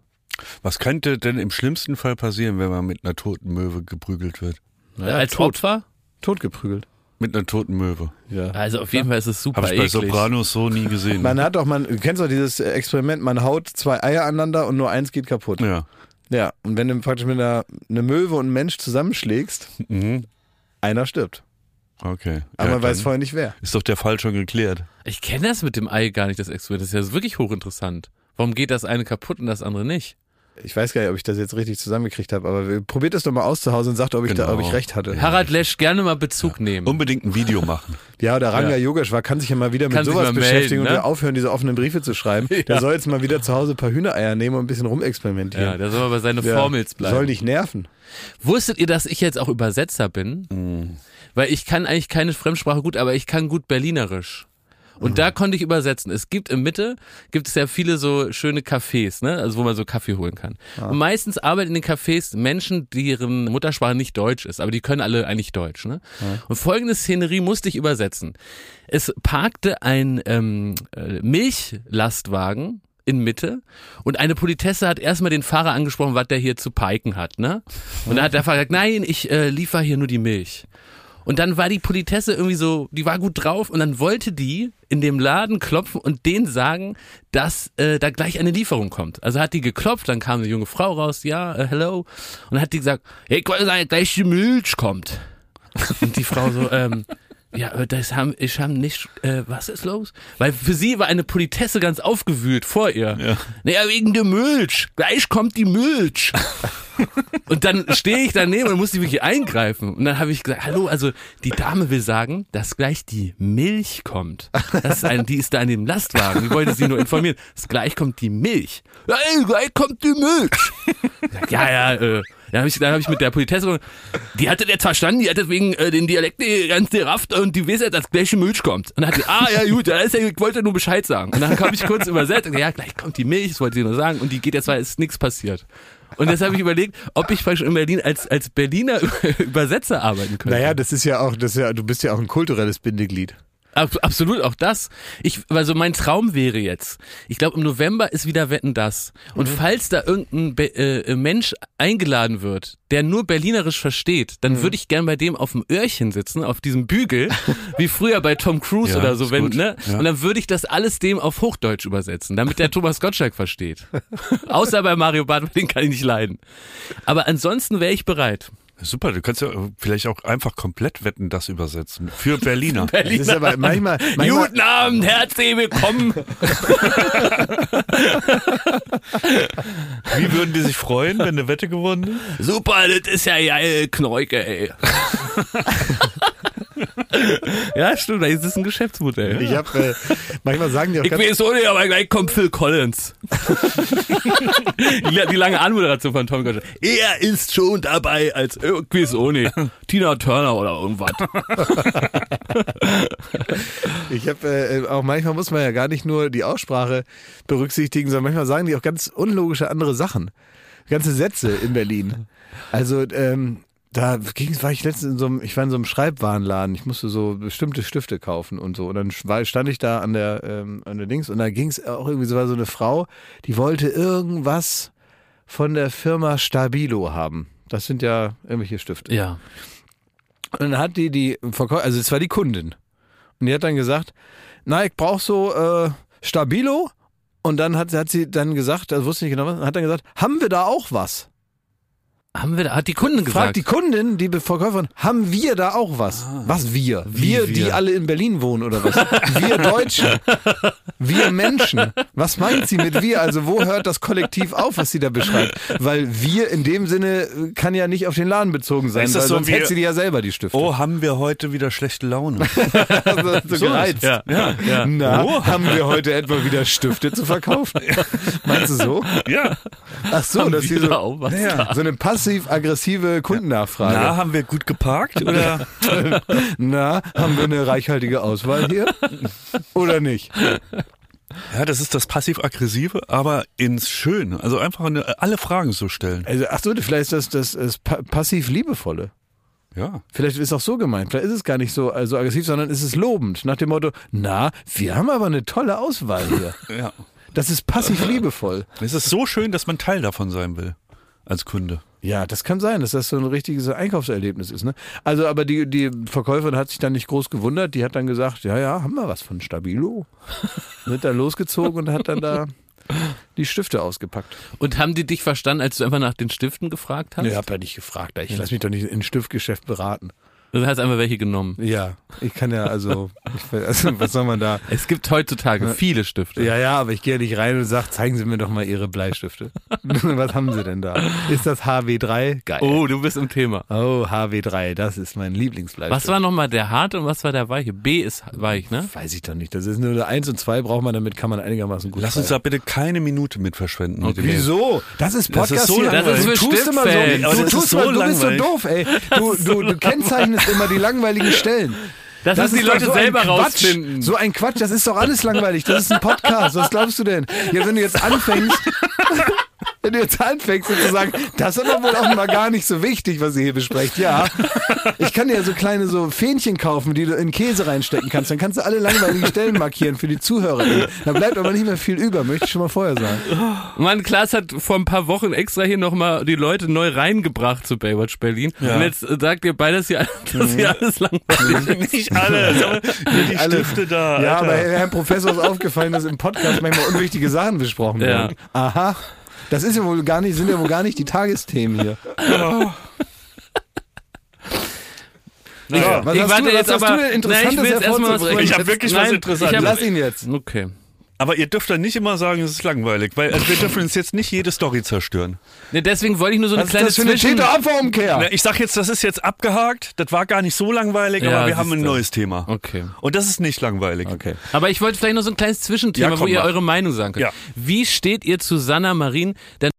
Was könnte denn im schlimmsten Fall passieren, wenn man mit einer toten Möwe geprügelt wird? Naja, Als tot. Opfer? Totgeprügelt. Mit einer toten Möwe. Ja. Also auf jeden Fall ist es super Habe ich bei eklig. Sopranos so nie gesehen. Man hat doch, man, du kennst doch dieses Experiment, man haut zwei Eier aneinander und nur eins geht kaputt. ja. Ja, und wenn du praktisch mit einer eine Möwe und einem Mensch zusammenschlägst, Mhm. einer stirbt. Okay. Aber ja, man weiß dann vorher nicht wer. Ist doch der Fall schon geklärt. Ich kenne das mit dem Ei gar nicht, das Experiment. Das ist ja wirklich hochinteressant. Warum geht das eine kaputt und das andere nicht? Ich weiß gar nicht, ob ich das jetzt richtig zusammengekriegt habe, aber wir- probiert es doch mal aus zu Hause und sagt, ob ich, da, Genau. ob ich recht hatte. Harald Lesch, gerne mal Bezug nehmen. Unbedingt ein Video machen. Ja, der Ranga Ja. Yogeshwar kann sich ja mal wieder mit Kann sich sowas beschäftigen melden, und ne? wir aufhören, diese offenen Briefe zu schreiben. Der soll jetzt mal wieder zu Hause ein paar Hühnereier nehmen und ein bisschen rumexperimentieren. ja, der soll mal bei seine Formels bleiben. Soll nicht nerven. Wusstet ihr, dass ich jetzt auch Übersetzer bin? Mhm. Weil ich kann eigentlich keine Fremdsprache gut, aber ich kann gut Berlinerisch. Und da konnte ich übersetzen. Es gibt in Mitte, gibt es ja viele so schöne Cafés, ne? Also wo man so Kaffee holen kann. Und meistens arbeiten in den Cafés Menschen, deren Muttersprache nicht Deutsch ist, aber die können alle eigentlich Deutsch, ne? Und folgende Szenerie musste ich übersetzen. Es parkte ein ähm, äh, Milchlastwagen in Mitte und eine Politesse hat erstmal den Fahrer angesprochen, was der hier zu piken hat, ne? Und dann hat der Fahrer gesagt, nein, ich äh, liefer hier nur die Milch. Und dann war die Politesse irgendwie so, die war gut drauf und dann wollte die in dem Laden klopfen und denen sagen, dass äh, da gleich eine Lieferung kommt. Also hat die geklopft, dann kam eine junge Frau raus, ja, äh, hello. Und dann hat die gesagt, hey, gleich die Milch kommt. Und die Frau so, ähm, ja, aber das haben, ich haben nicht, äh, was ist los? Weil für sie war eine Politesse ganz aufgewühlt vor ihr. Ja. Naja, wegen der Milch. Gleich kommt die Milch. Und dann stehe ich daneben und muss die wirklich eingreifen. Und dann habe ich gesagt, hallo, also die Dame will sagen, dass gleich die Milch kommt. Das ist ein, die ist da in dem Lastwagen. Die wollte sie nur informieren. Dass gleich kommt die Milch. Ja, ey, gleich kommt die Milch. Ja, ja, äh, dann habe ich, dann hab ich mit der Politesse, die hatte jetzt verstanden, die hat deswegen äh, den Dialekt ganz gerafft und die weiß jetzt, dass gleich Milch kommt. Und dann hat sie, ah ja gut, dann ist ja, ich wollte nur Bescheid sagen. Und dann habe ich kurz übersetzt, und, ja gleich kommt die Milch, das wollte sie nur sagen und die geht jetzt, weil es ist nichts passiert. Und jetzt habe ich überlegt, ob ich vielleicht in Berlin als, als Berliner Übersetzer arbeiten könnte. Naja, das ist ja auch, das ist ja, du bist ja auch ein kulturelles Bindeglied. Ab, absolut, auch das. Ich, also mein Traum wäre jetzt, ich glaube im November ist wieder Wetten das. Und falls da irgendein Be äh, Mensch eingeladen wird, der nur Berlinerisch versteht, dann würde ich gern bei dem auf dem Öhrchen sitzen, auf diesem Bügel, wie früher bei Tom Cruise Ja, oder so, wenn, gut. ne? Ja. Und dann würde ich das alles dem auf Hochdeutsch übersetzen, damit der Thomas Gottschalk versteht. Außer bei Mario Barth, den kann ich nicht leiden. Aber ansonsten wäre ich bereit. Super, du kannst ja vielleicht auch einfach komplett Wetten, das übersetzen. Für Berliner. Das ist aber manchmal, manchmal Guten Abend, herzlich willkommen. Wie würden die sich freuen, wenn eine Wette gewonnen ist? Super, das ist ja geil, Knäuke, ey. ja, stimmt, das ist ein Geschäftsmodell. ich hab, äh, manchmal sagen die auch Ich weiß auch nicht, aber gleich kommt Phil Collins. die, die lange Anmoderation von Tom Gottschalk. Er ist schon dabei als, äh, auch nicht, Tina Turner oder irgendwas. ich habe äh, auch manchmal muss man ja gar nicht nur die Aussprache berücksichtigen, sondern manchmal sagen die auch ganz unlogische andere Sachen. Ganze Sätze in Berlin. Also, ähm, da ging's, war ich letztens in so einem, ich war in so einem Schreibwarenladen, ich musste so bestimmte Stifte kaufen und so. Und dann war, stand ich da an der, ähm, an der Dings und da ging's auch irgendwie so, war so eine Frau, die wollte irgendwas von der Firma Stabilo haben. Das sind ja irgendwelche Stifte. Ja. Und dann hat die die Verkäufer, also es war die Kundin. Und die hat dann gesagt, na, ich brauche so äh, Stabilo. Und dann hat, hat sie dann gesagt, das wusste ich nicht genau was, hat dann gesagt, haben wir da auch was? Haben wir da, hat die Kunden gesagt. Fragt die Kundin, die Verkäuferin, haben wir da auch was? Was wir? Wir, die wir? alle in Berlin wohnen oder was? Wir Deutsche. Wir Menschen. Was meint sie mit wir? Also wo hört das Kollektiv auf, was sie da beschreibt? Weil wir in dem Sinne äh, kann ja nicht auf den Laden bezogen sein, weil so sonst hätte sie die ja selber die Stifte. Oh, haben wir heute wieder schlechte Laune? Also, so gereizt. ja, ja, ja. Na, Oh. haben wir heute etwa wieder Stifte zu verkaufen? Meinst du so? ja. Ach so, Haben das ist wir hier da so, auch was ja, so eine passiv-aggressive Kundennachfrage. Na, haben wir gut geparkt? Oder? Na, haben wir eine reichhaltige Auswahl hier? Oder nicht? Ja, das ist das passiv-aggressive, aber ins Schöne. Also einfach eine, alle Fragen so stellen. Also, ach so, vielleicht ist das, das, das pa- passiv-liebevolle. Ja. Vielleicht ist es auch so gemeint. Vielleicht ist es gar nicht so also aggressiv, sondern ist es lobend. Nach dem Motto, na, wir haben aber eine tolle Auswahl hier. Ja. Das ist passiv-liebevoll. Es ist so schön, dass man Teil davon sein will. Als Kunde. Ja, das kann sein, dass das so ein richtiges Einkaufserlebnis ist. Ne? Also, aber die, die Verkäuferin hat sich dann nicht groß gewundert. Die hat dann gesagt, ja, ja, haben wir was von Stabilo. Sind dann losgezogen und hat dann da die Stifte ausgepackt. Und haben die dich verstanden, als du einfach nach den Stiften gefragt hast? Ich habe ja nicht gefragt. Ich lasse mich doch nicht in ein Stiftgeschäft beraten. Du hast einfach welche genommen. Ja, ich kann ja also, ich, also was soll man da? Es gibt heutzutage viele Stifte. Ja, ja, aber ich gehe ja nicht rein und sage, zeigen Sie mir doch mal Ihre Bleistifte. was haben Sie denn da? Ist das HW3? Geil. Oh, du bist im Thema. Oh, HW3, das ist mein Lieblingsbleistift. Was war nochmal der harte und was war der weiche? B ist weich, ne? Weiß ich doch nicht. Das ist nur eine 1 und 2 braucht man, damit kann man einigermaßen gut Lass uns da bitte keine Minute mit verschwenden. Geld. Wieso? Das ist Das Podcast ist so langweilig. du Das tust immer so, du das tust ist so mal, du bist so langweilig. doof, ey. Du, du, du kennzeichnest immer die langweiligen Stellen. Das müssen die Leute so selber Quatsch. rausfinden. So ein Quatsch, das ist doch alles langweilig. Das ist ein Podcast. Was glaubst du denn? Ja, wenn du jetzt anfängst, wenn du jetzt anfängst und zu sagen, das ist aber wohl auch mal gar nicht so wichtig, was ihr hier besprecht. Ja, ich kann dir ja so kleine so Fähnchen kaufen, die du in Käse reinstecken kannst. Dann kannst du alle langweiligen Stellen markieren für die Zuhörer. Da bleibt aber nicht mehr viel über, möchte ich schon mal vorher sagen. Mann, Klaas hat vor ein paar Wochen extra hier nochmal die Leute neu reingebracht zu Baywatch Berlin. Und jetzt äh, sagt ihr beide, dass hier, dass hier alles langweilig ist. Nicht alles, aber die Alle- Stifte da. Ja, Alter. aber Herrn Professor ist aufgefallen, dass im Podcast manchmal unwichtige Sachen besprochen Ja. werden. Aha. Das ist ja wohl gar nicht, sind ja wohl gar nicht die Tagesthemen hier. Naja. Was Ich hast warte du, jetzt was hast aber- du Interessantes Nein, ich will jetzt was? Ich hab wirklich was Nein, Interessantes. ich hab- Lass ihn jetzt. Okay. Aber ihr dürft dann nicht immer sagen, es ist langweilig, weil also wir dürfen uns jetzt nicht jede Story zerstören. Ne, deswegen wollte ich nur so eine Was ist kleine das für eine Zwischen... Täter-Opfer-Umkehr? Na, Ich sag jetzt, das ist jetzt abgehakt, das war gar nicht so langweilig, Ja, aber wir haben ein siehste. neues Thema. Okay. Und das ist nicht langweilig. Okay. Aber ich wollte vielleicht noch so ein kleines Zwischenthema, Ja, komm, wo ihr mach. eure Meinung sagen könnt. Ja. Wie steht ihr zu Sanna Marin, der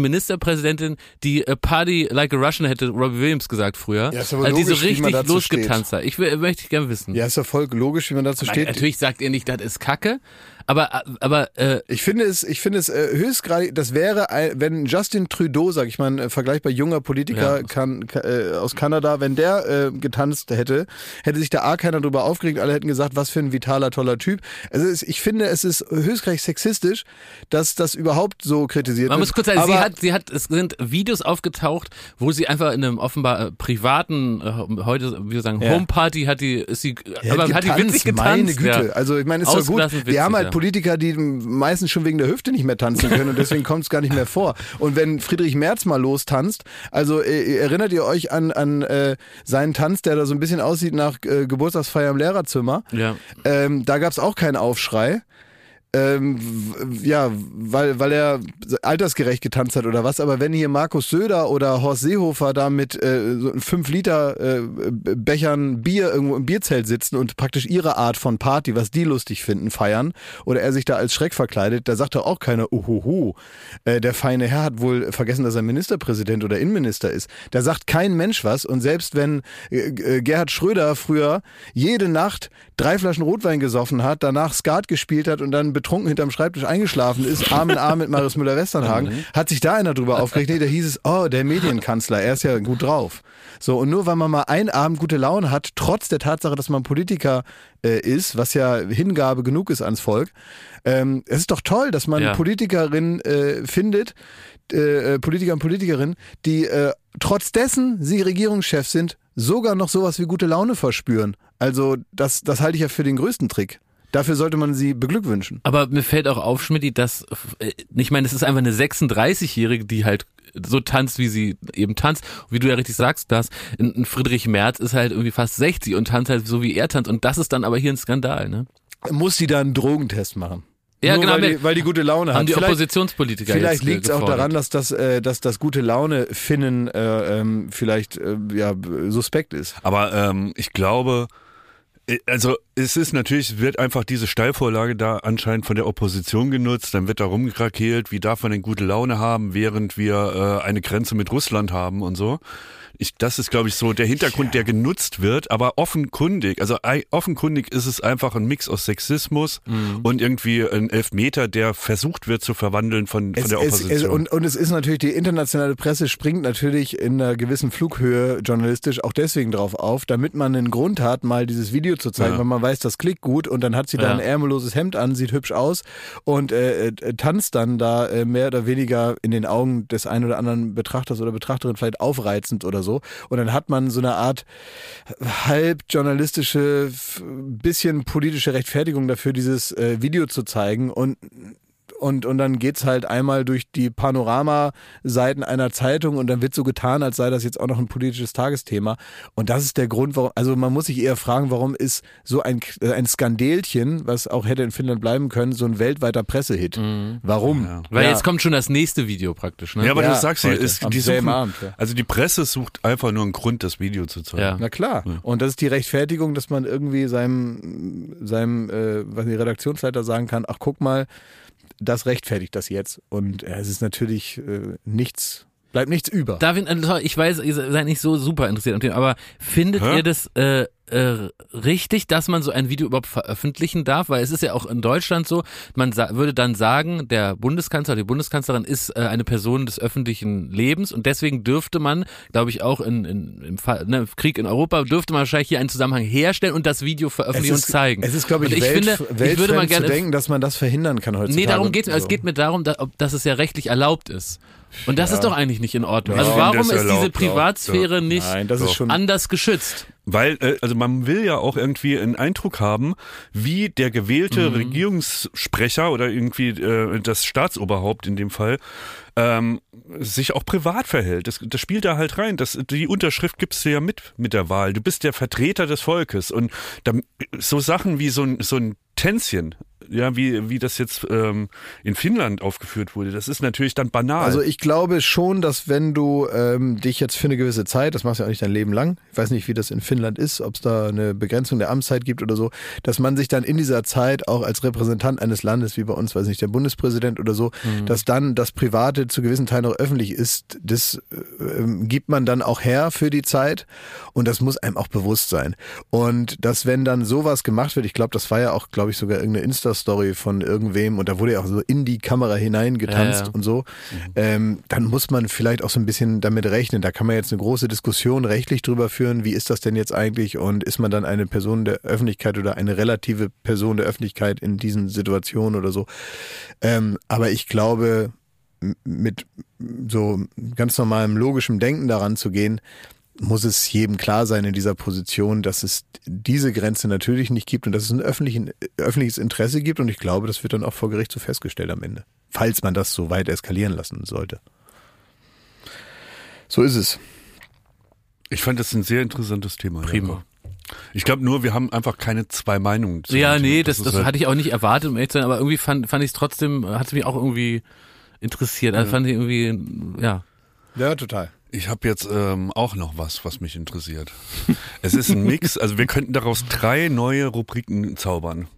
Ministerpräsidentin, die äh, Party like a Russian hätte Robbie Williams gesagt früher, Ja, ist aber also die so logisch, wie man richtig dazu losgetanzt hat. Ich will, möchte ich gerne wissen. Ja, ist doch voll logisch, wie man dazu Nein, steht. Natürlich sagt ihr nicht, das ist Kacke, aber aber äh, Ich finde es, ich finde es äh, höchstgradig, das wäre, ein, wenn Justin Trudeau, sag ich mal, äh, vergleichbar junger Politiker Ja. kann, ka- äh, aus Kanada, wenn der äh, getanzt hätte, hätte sich da A keiner drüber aufgeregt, alle hätten gesagt, was für ein vitaler, toller Typ. Also es, ich finde, es ist höchstgradig sexistisch, dass das überhaupt so kritisiert Man wird. muss kurz sagen, sie Aber- hat, sie hat, es sind Videos aufgetaucht, wo sie einfach in einem offenbar äh, privaten, äh, heute, wie wir sagen, Ja. Homeparty hat die, ist sie, Ja, aber hat die getanzt, witzig getanzt. Meine Güte. Ja. Also ich meine, ist doch gut. Witzig, Wir haben halt Politiker, die meistens schon wegen der Hüfte nicht mehr tanzen können und deswegen kommt es gar nicht mehr vor. Und wenn Friedrich Merz mal lostanzt, also äh, erinnert ihr euch an, an äh, seinen Tanz, der da so ein bisschen aussieht nach äh, Geburtstagsfeier im Lehrerzimmer? Ja. Ähm, da gab es auch keinen Aufschrei. Ähm, ja, weil, weil er altersgerecht getanzt hat oder was. Aber wenn hier Markus Söder oder Horst Seehofer da mit äh, so 5 Liter äh, Bechern Bier irgendwo im Bierzelt sitzen und praktisch ihre Art von Party, was die lustig finden, feiern, oder er sich da als Schreck verkleidet, da sagt doch auch keiner, uhuhu, äh, der feine Herr hat wohl vergessen, dass er Ministerpräsident oder Innenminister ist. Da sagt kein Mensch was. Und selbst wenn äh, Gerhard Schröder früher jede Nacht drei Flaschen Rotwein gesoffen hat, danach Skat gespielt hat und dann betrunken hinterm Schreibtisch eingeschlafen ist, Arm in Arm mit Marius Müller-Westernhagen, hat sich da einer drüber aufgeregt. Nee, da hieß es, oh, der Medienkanzler, er ist ja gut drauf. So, und nur weil man mal einen Abend gute Laune hat, trotz der Tatsache, dass man Politiker äh, ist, was ja Hingabe genug ist ans Volk, ähm, es ist doch toll, dass man Ja. Politikerinnen äh, findet, äh, äh, Politiker und Politikerinnen, die äh, trotz dessen sie Regierungschef sind, sogar noch sowas wie gute Laune verspüren. Also das, das halte ich ja für den größten Trick. Dafür sollte man sie beglückwünschen. Aber mir fällt auch auf, Schmidt, dass, äh, ich meine, es ist einfach eine 36-Jährige, die halt so tanzt, wie sie eben tanzt. Wie du ja richtig sagst, dass ein Friedrich Merz ist halt irgendwie fast 60 und tanzt halt so, wie er tanzt. Und das ist dann aber hier ein Skandal, ne? Muss sie da einen Drogentest machen? Ja, Nur genau, Weil die, weil die gute Laune Haben hat. die Vielleicht- Oppositionspolitiker Vielleicht jetzt liegt es auch daran, dass das, äh, dass das gute Laune Finnen äh, ähm, vielleicht äh, ja, suspekt ist. Aber ähm, ich glaube, äh, also es ist natürlich, wird einfach diese Steilvorlage da anscheinend von der Opposition genutzt, dann wird da rumgekrakeelt, wie darf man denn gute Laune haben, während wir äh, eine Grenze mit Russland haben und so. Ich, das ist, glaube ich, so der Hintergrund, der genutzt wird, aber offenkundig, also offenkundig ist es einfach ein Mix aus Sexismus Mhm. und irgendwie ein Elfmeter, der versucht wird zu verwandeln von, von Es, der es, Opposition. es, und, und es ist natürlich, die internationale Presse springt natürlich in einer gewissen Flughöhe journalistisch auch deswegen drauf auf, damit man einen Grund hat, mal dieses Video zu zeigen, Ja. weil man weiß, das klickt gut und dann hat sie da Ja. ein ärmelloses Hemd an, sieht hübsch aus und äh, äh, tanzt dann da äh, mehr oder weniger in den Augen des einen oder anderen Betrachters oder Betrachterin vielleicht aufreizend oder so. Und dann hat man so eine Art halb journalistische, bisschen politische Rechtfertigung dafür, dieses äh, Video zu zeigen. Und und, und dann geht's halt einmal durch die Panoramaseiten einer Zeitung und dann wird so getan, als sei das jetzt auch noch ein politisches Tagesthema. Und das ist der Grund, warum, also man muss sich eher fragen, warum ist so ein, äh, ein Skandälchen, was auch hätte in Finnland bleiben können, so ein weltweiter Pressehit. Warum? Ja. Weil Ja. jetzt kommt schon das nächste Video praktisch, ne? ja, aber Ja, du sagst ja, ist, die suchen, Abend, ja. also die Presse sucht einfach nur einen Grund, das Video zu zeigen. Ja. Na klar. Und das ist die Rechtfertigung, dass man irgendwie seinem, seinem äh, was die Redaktionsleiter sagen kann, ach guck mal, das rechtfertigt das jetzt. Und äh, es ist natürlich äh, nichts Bleibt nichts über. David, also ich weiß, ihr seid nicht so super interessiert an dem, aber findet Hä? ihr das äh, äh, richtig, dass man so ein Video überhaupt veröffentlichen darf? Weil es ist ja auch in Deutschland so, man würde dann sagen, der Bundeskanzler, die Bundeskanzlerin ist äh, eine Person des öffentlichen Lebens und deswegen dürfte man, glaube ich, auch in, in, im Fall, ne, Krieg in Europa, dürfte man wahrscheinlich hier einen Zusammenhang herstellen und das Video veröffentlichen und zeigen. Es ist, glaube ich, Und ich Welt, finde, ich würde mal gerne zu denken, dass man das verhindern kann heutzutage. Nee, darum geht es. Es geht mir darum, dass, ob, dass es ja rechtlich erlaubt ist. Und das ist doch eigentlich nicht in Ordnung. Ja, also warum ist diese Privatsphäre nicht Nein, das ist Doch. schon. anders geschützt? Weil, äh, also man will ja auch irgendwie einen Eindruck haben, wie der gewählte Regierungssprecher oder irgendwie äh, das Staatsoberhaupt in dem Fall ähm, sich auch privat verhält. Das, das spielt da halt rein. Das, die Unterschrift gibst du ja mit mit der Wahl. Du bist der Vertreter des Volkes. Und da, so Sachen wie so ein, so ein Tänzchen, ja, wie, wie das jetzt ähm, in Finnland aufgeführt wurde, das ist natürlich dann banal. Also ich glaube schon, dass wenn du ähm, dich jetzt für eine gewisse Zeit, das machst du ja auch nicht dein Leben lang, ich weiß nicht, wie das in Finnland ist, ob es da eine Begrenzung der Amtszeit gibt oder so, dass man sich dann in dieser Zeit auch als Repräsentant eines Landes, wie bei uns, weiß nicht, der Bundespräsident oder so, dass dann das Private zu gewissen Teilen auch öffentlich ist, das äh, ähm, gibt man dann auch her für die Zeit und das muss einem auch bewusst sein. Und dass wenn dann sowas gemacht wird, ich glaube, das war ja auch, glaube ich, sogar irgendeine Insta-Story von irgendwem und da wurde ja auch so in die Kamera hineingetanzt Ja, ja. und so, ähm, dann muss man vielleicht auch so ein bisschen damit rechnen. Da kann man jetzt eine große Diskussion rechtlich drüber führen, wie ist das denn jetzt eigentlich und ist man dann eine Person der Öffentlichkeit oder eine relative Person der Öffentlichkeit in diesen Situationen oder so. Ähm, aber ich glaube, mit so ganz normalem logischem Denken daran zu gehen, muss es jedem klar sein in dieser Position, dass es diese Grenze natürlich nicht gibt und dass es ein öffentlichen, öffentliches Interesse gibt. Und ich glaube, das wird dann auch vor Gericht so festgestellt am Ende. Falls man das so weit eskalieren lassen sollte. So ist es. ich fand das ein sehr interessantes Thema. Prima. Ich glaube nur, wir haben einfach keine zwei Meinungen. zu Ja, dem nee, Thema. das, ist das halt- hatte ich auch nicht erwartet, um ehrlich zu sein, aber irgendwie fand, fand ich es trotzdem, hat es mich auch irgendwie interessiert. Also fand ich irgendwie, ja. Ja, total. Ich habe jetzt ähm, auch noch was, was mich interessiert. Es ist ein Mix, also wir könnten daraus drei neue Rubriken zaubern.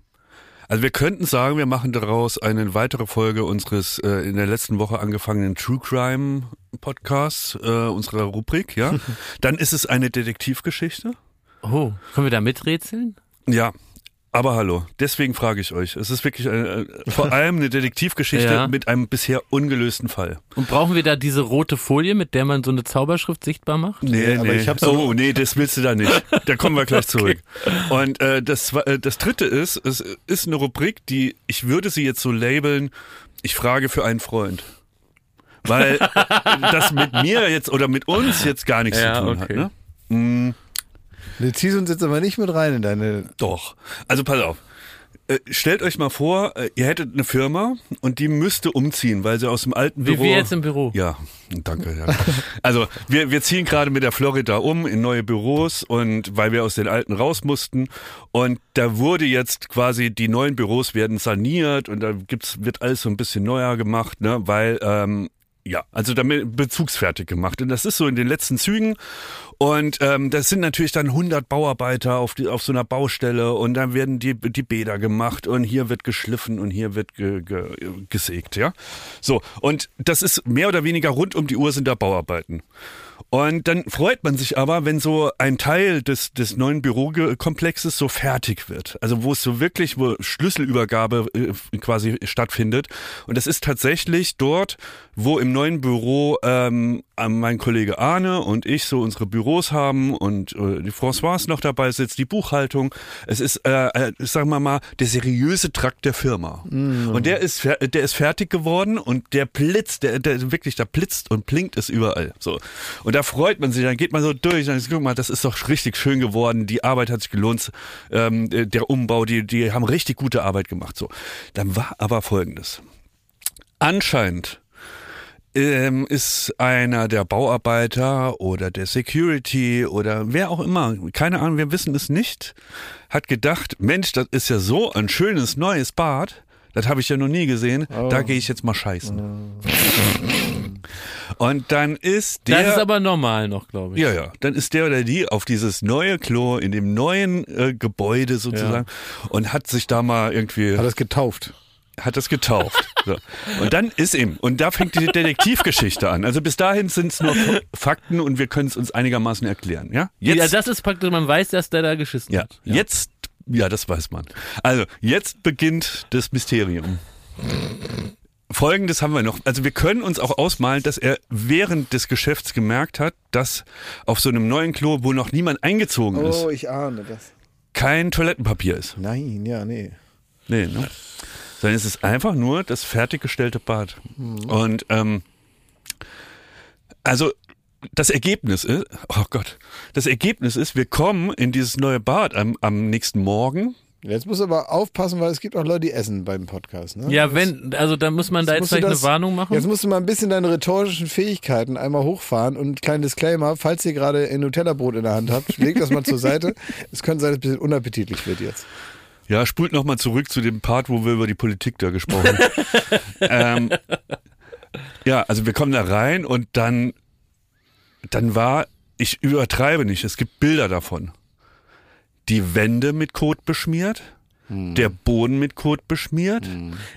Also wir könnten sagen, wir machen daraus eine weitere Folge unseres äh, in der letzten Woche angefangenen True Crime Podcasts, äh, unserer Rubrik, ja. Dann ist es eine Detektivgeschichte. Oh, können wir da miträtseln? Ja, aber hallo, deswegen frage ich euch. Es ist wirklich eine, äh, vor allem eine Detektivgeschichte Ja. mit einem bisher ungelösten Fall. Und brauchen wir da diese rote Folie, mit der man so eine Zauberschrift sichtbar macht? Nee, nee. ich hab so- oh, nee, das willst du da nicht. Da kommen wir gleich zurück. Und äh, das, äh, das dritte ist, es ist eine Rubrik, die, ich würde sie jetzt so labeln, ich frage für einen Freund. Weil das mit mir jetzt oder mit uns jetzt gar nichts Ja, zu tun okay. hat. Ne? Mm, Du ziehst uns jetzt aber nicht mit rein in deine. Doch. Also pass auf. Äh, Stellt euch mal vor, äh, ihr hättet eine Firma und die müsste umziehen, weil sie aus dem alten Wie Büro. wir jetzt im Büro. Ja, danke. Ja. Also wir, wir ziehen gerade mit der Florida um in neue Büros und weil wir aus den alten raus mussten und da wurde jetzt quasi die neuen Büros werden saniert und da gibt's wird alles so ein bisschen neuer gemacht, ne, weil ähm, ja, also damit bezugsfertig gemacht. Und das ist so in den letzten Zügen. Und ähm, das sind natürlich dann 100 Bauarbeiter auf, die, auf so einer Baustelle. Und dann werden die, die Bäder gemacht. Und hier wird geschliffen und hier wird ge, ge, gesägt, ja. So, und das ist mehr oder weniger rund um die Uhr sind da Bauarbeiten. Und dann freut man sich aber, wenn so ein Teil des, des neuen Bürokomplexes so fertig wird. Also wo es so wirklich, wo Schlüsselübergabe äh, quasi stattfindet. Und das ist tatsächlich dort, wo im neuen Büro ähm, mein Kollege Arne und ich so unsere Büros haben und äh, die Françoise noch dabei sitzt, die Buchhaltung. Es ist, äh, äh, sagen wir mal, der seriöse Trakt der Firma. Und der ist, der ist fertig geworden und der blitzt, der, der wirklich, da blitzt und blinkt es überall. So. Und da freut man sich, dann geht man so durch, dann guck mal, das ist doch richtig schön geworden, die Arbeit hat sich gelohnt, ähm, der Umbau, die, die haben richtig gute Arbeit gemacht. So. Dann war aber folgendes. Anscheinend ähm, ist einer der Bauarbeiter oder der Security oder wer auch immer, keine Ahnung, wir wissen es nicht, hat gedacht, Mensch, das ist ja so ein schönes neues Bad, das habe ich ja noch nie gesehen, da gehe ich jetzt mal scheißen. Und dann ist der... Das ist aber normal noch, glaube ich. Ja, ja. Dann ist der oder die auf dieses neue Klo in dem neuen äh, Gebäude sozusagen und hat sich da mal irgendwie. Hat das getauft? Hat das getauft. So. Und dann ist ihm, und da fängt die Detektivgeschichte an. Also bis dahin sind es nur Fakten und wir können es uns einigermaßen erklären. Ja, jetzt, ja, das ist praktisch, man weiß, dass der da geschissen ja, hat. Ja, jetzt, ja, das weiß man. Also, jetzt beginnt das Mysterium. Folgendes haben wir noch. Also wir können uns auch ausmalen, dass er während des Geschäfts gemerkt hat, dass auf so einem neuen Klo, wo noch niemand eingezogen ist, Oh, ich ahne das. kein Toilettenpapier ist. Nein, ja, nee. Nee, ne? Sondern es ist einfach nur das fertiggestellte Bad. Und ähm, also das Ergebnis ist, oh Gott, das Ergebnis ist, wir kommen in dieses neue Bad am, am nächsten Morgen. Jetzt musst du aber aufpassen, weil es gibt auch Leute, die essen beim Podcast. Ne? Ja, wenn, also da muss man da jetzt vielleicht eine das- Warnung machen. Jetzt musst du mal ein bisschen deine rhetorischen Fähigkeiten einmal hochfahren und ein kleiner Disclaimer, falls ihr gerade ein Nutella-Brot in der Hand habt, legt das mal zur Seite. Es könnte sein, dass es ein bisschen unappetitlich wird jetzt. Ja, spult nochmal zurück zu dem Part, wo wir über die Politik da gesprochen haben. ähm, ja, also wir kommen da rein und dann, dann war, ich übertreibe nicht, es gibt Bilder davon. Die Wände mit Kot beschmiert, der Boden mit Kot beschmiert,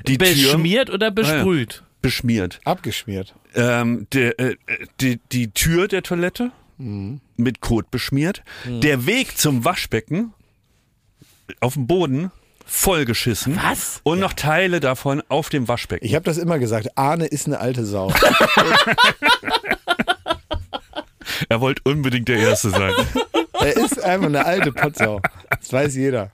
die Tür Beschmiert oder besprüht? beschmiert, Abgeschmiert. ähm, der, äh, die, die Tür der Toilette mit Kot beschmiert, der Weg zum Waschbecken auf dem Boden vollgeschissen Was? und noch Teile davon auf dem Waschbecken. Ich habe das immer gesagt, Arne ist eine alte Sau. Er wollte unbedingt der Erste sein. er ist einfach eine alte Potsau. Das weiß jeder.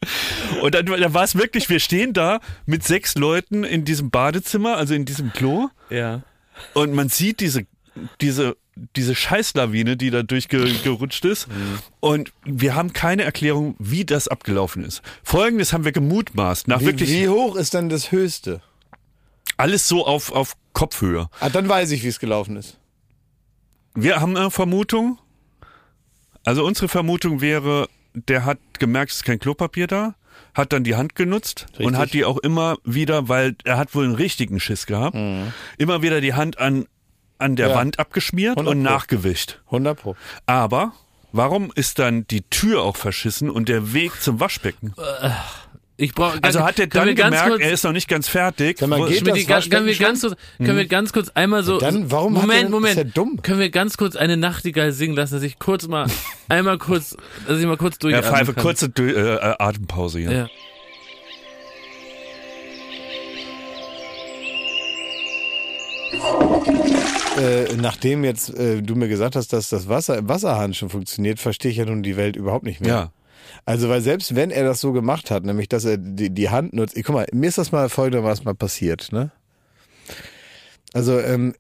Und dann, dann war es wirklich, wir stehen da mit sechs Leuten in diesem Badezimmer, also in diesem Klo, Ja. und man sieht diese, diese, diese Scheißlawine, die da durchgerutscht ist. Und wir haben keine Erklärung, wie das abgelaufen ist. Folgendes haben wir gemutmaßt, nach Wie, wirklich wie hoch ist dann das Höchste? alles so auf, auf Kopfhöhe. Ah, dann weiß ich, wie es gelaufen ist. Wir haben eine Vermutung. Also unsere Vermutung wäre, der hat gemerkt, es ist kein Klopapier da, hat dann die Hand genutzt und Richtig. hat die auch immer wieder, weil er hat wohl einen richtigen Schiss gehabt, immer wieder die Hand an, an der Ja. Wand abgeschmiert 100 und nachgewischt. 100 Pro. Aber warum ist dann die Tür auch verschissen und der Weg zum Waschbecken? Ich brauche. Also hat er dann gemerkt, kurz, er ist noch nicht ganz fertig. Geht das können wir Waschbecken ganz kurz, können wir ganz kurz einmal so. Dann, warum Moment, denn- Moment. ist dumm? Können wir ganz kurz eine Nachtigall singen lassen, dass ich kurz mal, einmal kurz, dass ich mal kurz ja, durchatmen Pfeife, kann. kurze Dö- äh, Atempause hier. Ja. Äh, nachdem jetzt äh, du mir gesagt hast, dass das Wasser im Wasserhahn schon funktioniert, verstehe ich ja nun die Welt überhaupt nicht mehr. Ja. Also, weil selbst wenn er das so gemacht hat, nämlich dass er die, die Hand nutzt, guck mal, mir ist das mal folgendermaßen mal passiert, ne? Also, ähm,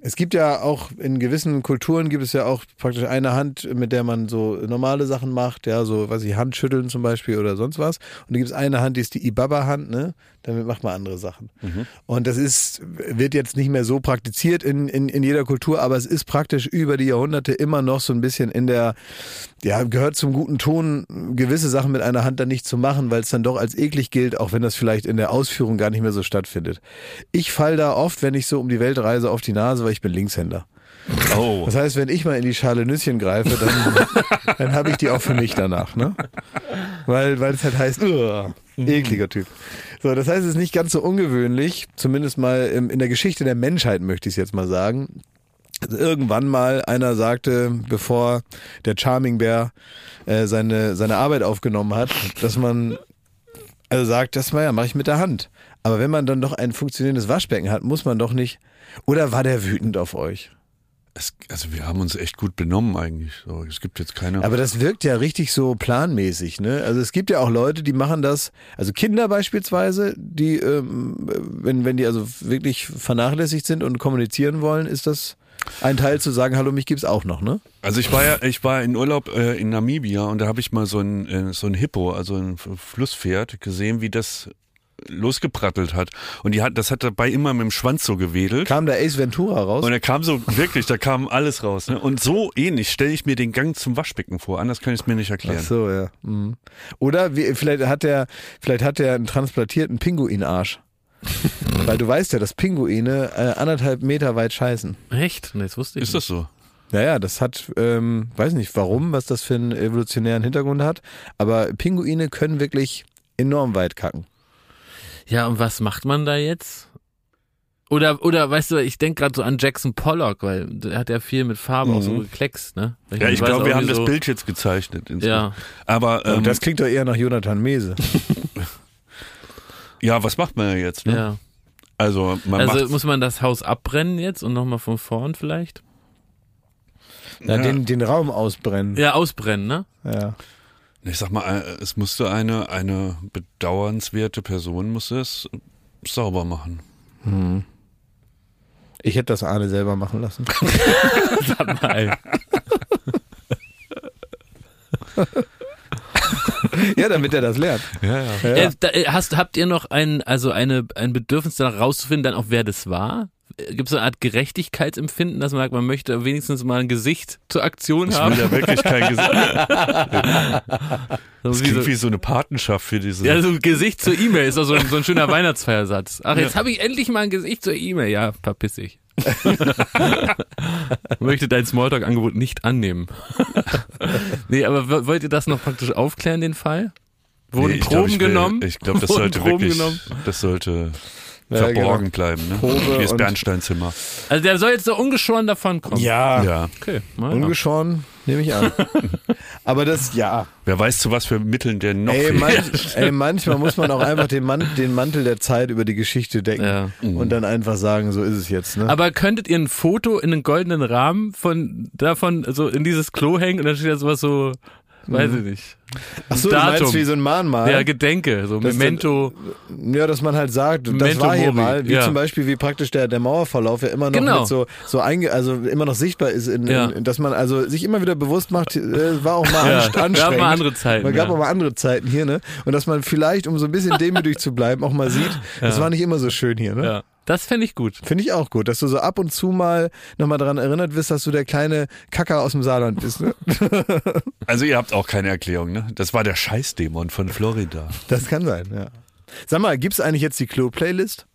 es gibt ja auch in gewissen Kulturen gibt es ja auch praktisch eine Hand, mit der man so normale Sachen macht, ja, so, weiß ich, Handschütteln zum Beispiel oder sonst was. Und da gibt es eine Hand, die ist die Ibaba-Hand, ne? Damit macht man andere Sachen. Und das ist, wird jetzt nicht mehr so praktiziert in, in, in jeder Kultur, aber es ist praktisch über die Jahrhunderte immer noch so ein bisschen in der, ja, gehört zum guten Ton, gewisse Sachen mit einer Hand dann nicht zu machen, weil es dann doch als eklig gilt, auch wenn das vielleicht in der Ausführung gar nicht mehr so stattfindet. Ich fall da oft, wenn ich so um die Welt reise, auf die Nase, weil ich bin Linkshänder. Oh. Das heißt, wenn ich mal in die Schale Nüsschen greife, dann, dann habe ich die auch für mich danach, ne? Weil, weil es halt heißt, "Uah, ekliger Typ. So, das heißt, es ist nicht ganz so ungewöhnlich, zumindest mal im- in der Geschichte der Menschheit möchte ich es jetzt mal sagen. Also irgendwann mal einer sagte, bevor der Charming Bear äh, seine, seine Arbeit aufgenommen hat, dass man also sagt, das mal ja, mache ich mit der Hand. Aber wenn man dann doch ein funktionierendes Waschbecken hat, muss man doch nicht. Oder war der wütend auf euch? Es, also wir haben uns echt gut benommen eigentlich. So, es gibt jetzt keine. Aber das wirkt ja richtig so planmäßig, ne? Also es gibt ja auch Leute, die machen das, also Kinder beispielsweise, die, ähm, wenn, wenn die also wirklich vernachlässigt sind und kommunizieren wollen, ist das ein Teil zu sagen, hallo, mich gibt's auch noch, ne? Also ich war ja, ich war in Urlaub äh, in Namibia und da habe ich mal so ein äh, so ein Hippo, also ein Flusspferd gesehen, wie das losgeprattelt hat. Und die hat, das hat dabei immer mit dem Schwanz so gewedelt. Kam da Ace Ventura raus? Und er kam so, wirklich, da kam alles raus. Ne? Und so ähnlich stelle ich mir den Gang zum Waschbecken vor. Anders kann ich es mir nicht erklären. Ach so, ja. Mhm. Oder wie, vielleicht hat der, vielleicht hat der einen transplantierten Pinguinarsch. Weil du weißt ja, dass Pinguine äh, anderthalb Meter weit scheißen. Echt? Nee, das wusste ich Ist das so? Naja, das hat, ähm, weiß nicht warum, was das für einen evolutionären Hintergrund hat, aber Pinguine können wirklich enorm weit kacken. Ja, und was macht man da jetzt? Oder, oder weißt du, ich denke gerade so an Jackson Pollock, weil der hat ja viel mit Farbe auch so gekleckst, ne? Ja, ich glaube, wir haben wie das so, Bild jetzt gezeichnet. Ja. Aber ähm, Und das klingt doch eher nach Jonathan Mese. ja, was macht man ja jetzt? Ne? Ja. Also man Also muss man das Haus abbrennen jetzt und nochmal von vorn vielleicht? Ja, Ja. Den, den Raum ausbrennen. Ja, ausbrennen, ne? Ja. Ich sag mal, äh, es musste eine, eine bedauernswerte Person musste es sauber machen. Ich hätte das Arne selber machen lassen. Nein. ja, damit er das lernt. Ja, ja. Ja. Äh, da, äh, hast, habt ihr noch ein, also eine, ein Bedürfnis danach rauszufinden, dann auch wer das war? Gibt es so eine Art Gerechtigkeitsempfinden, dass man sagt, man möchte wenigstens mal ein Gesicht zur Aktion Ich will haben? ja wirklich kein Gesicht. Das klingt so, wie so eine Patenschaft für diese. ja, so ein Gesicht zur E-Mail ist doch so ein, so ein schöner Weihnachtsfeiersatz. Ach, jetzt habe ich endlich mal ein Gesicht zur E-Mail. Ja, verpiss dich. Möchte dein Smalltalk-Angebot nicht annehmen. nee, aber wollt ihr das noch praktisch aufklären, den Fall? Wurden Nee, ich Proben glaub, ich will- genommen? Ich glaube, das Wurden sollte Proben wirklich, genommen? das sollte Ja, verborgen genau. bleiben. Ne? Probe wie das Bernsteinzimmer. Also der soll jetzt so ungeschoren davon kommen. Ja, Ja. Okay. ungeschoren, nehme ich an. Aber das, ja. Wer weiß, zu was für Mitteln der noch Ey, manch, ey, manchmal muss man auch einfach den, Mann, den Mantel der Zeit über die Geschichte decken Ja. und dann einfach sagen, so ist es jetzt. Ne? Aber könntet ihr ein Foto in einen goldenen Rahmen von davon so in dieses Klo hängen und dann steht da sowas so, weiß ich nicht. Ach so, du meinst Datum. wie so ein Mahnmal? Ja, Gedenke, so Das Memento. Ja, dass man halt sagt, das Memento war hier mori, mal, wie ja. zum Beispiel, wie praktisch der, der Mauerverlauf ja immer noch Genau. mit so, so einge, also immer noch sichtbar ist, in, Ja. in, dass man also sich immer wieder bewusst macht, äh, war auch mal Ja, anst- gab anstrengend. mal andere Zeiten, Man gab ja. auch mal andere Zeiten hier, ne? Und dass man vielleicht, um so ein bisschen demütig zu bleiben, auch mal sieht, es war nicht immer so schön hier, ne? Ja. Das fände ich gut. Finde ich auch gut, dass du so ab und zu mal nochmal daran erinnert wirst, dass du der kleine Kacker aus dem Saarland bist. Ne? Also ihr habt auch keine Erklärung, ne? Das war der Scheißdämon von Florida. Das kann sein, ja. Sag mal, gibt's eigentlich jetzt die Klo-Playlist?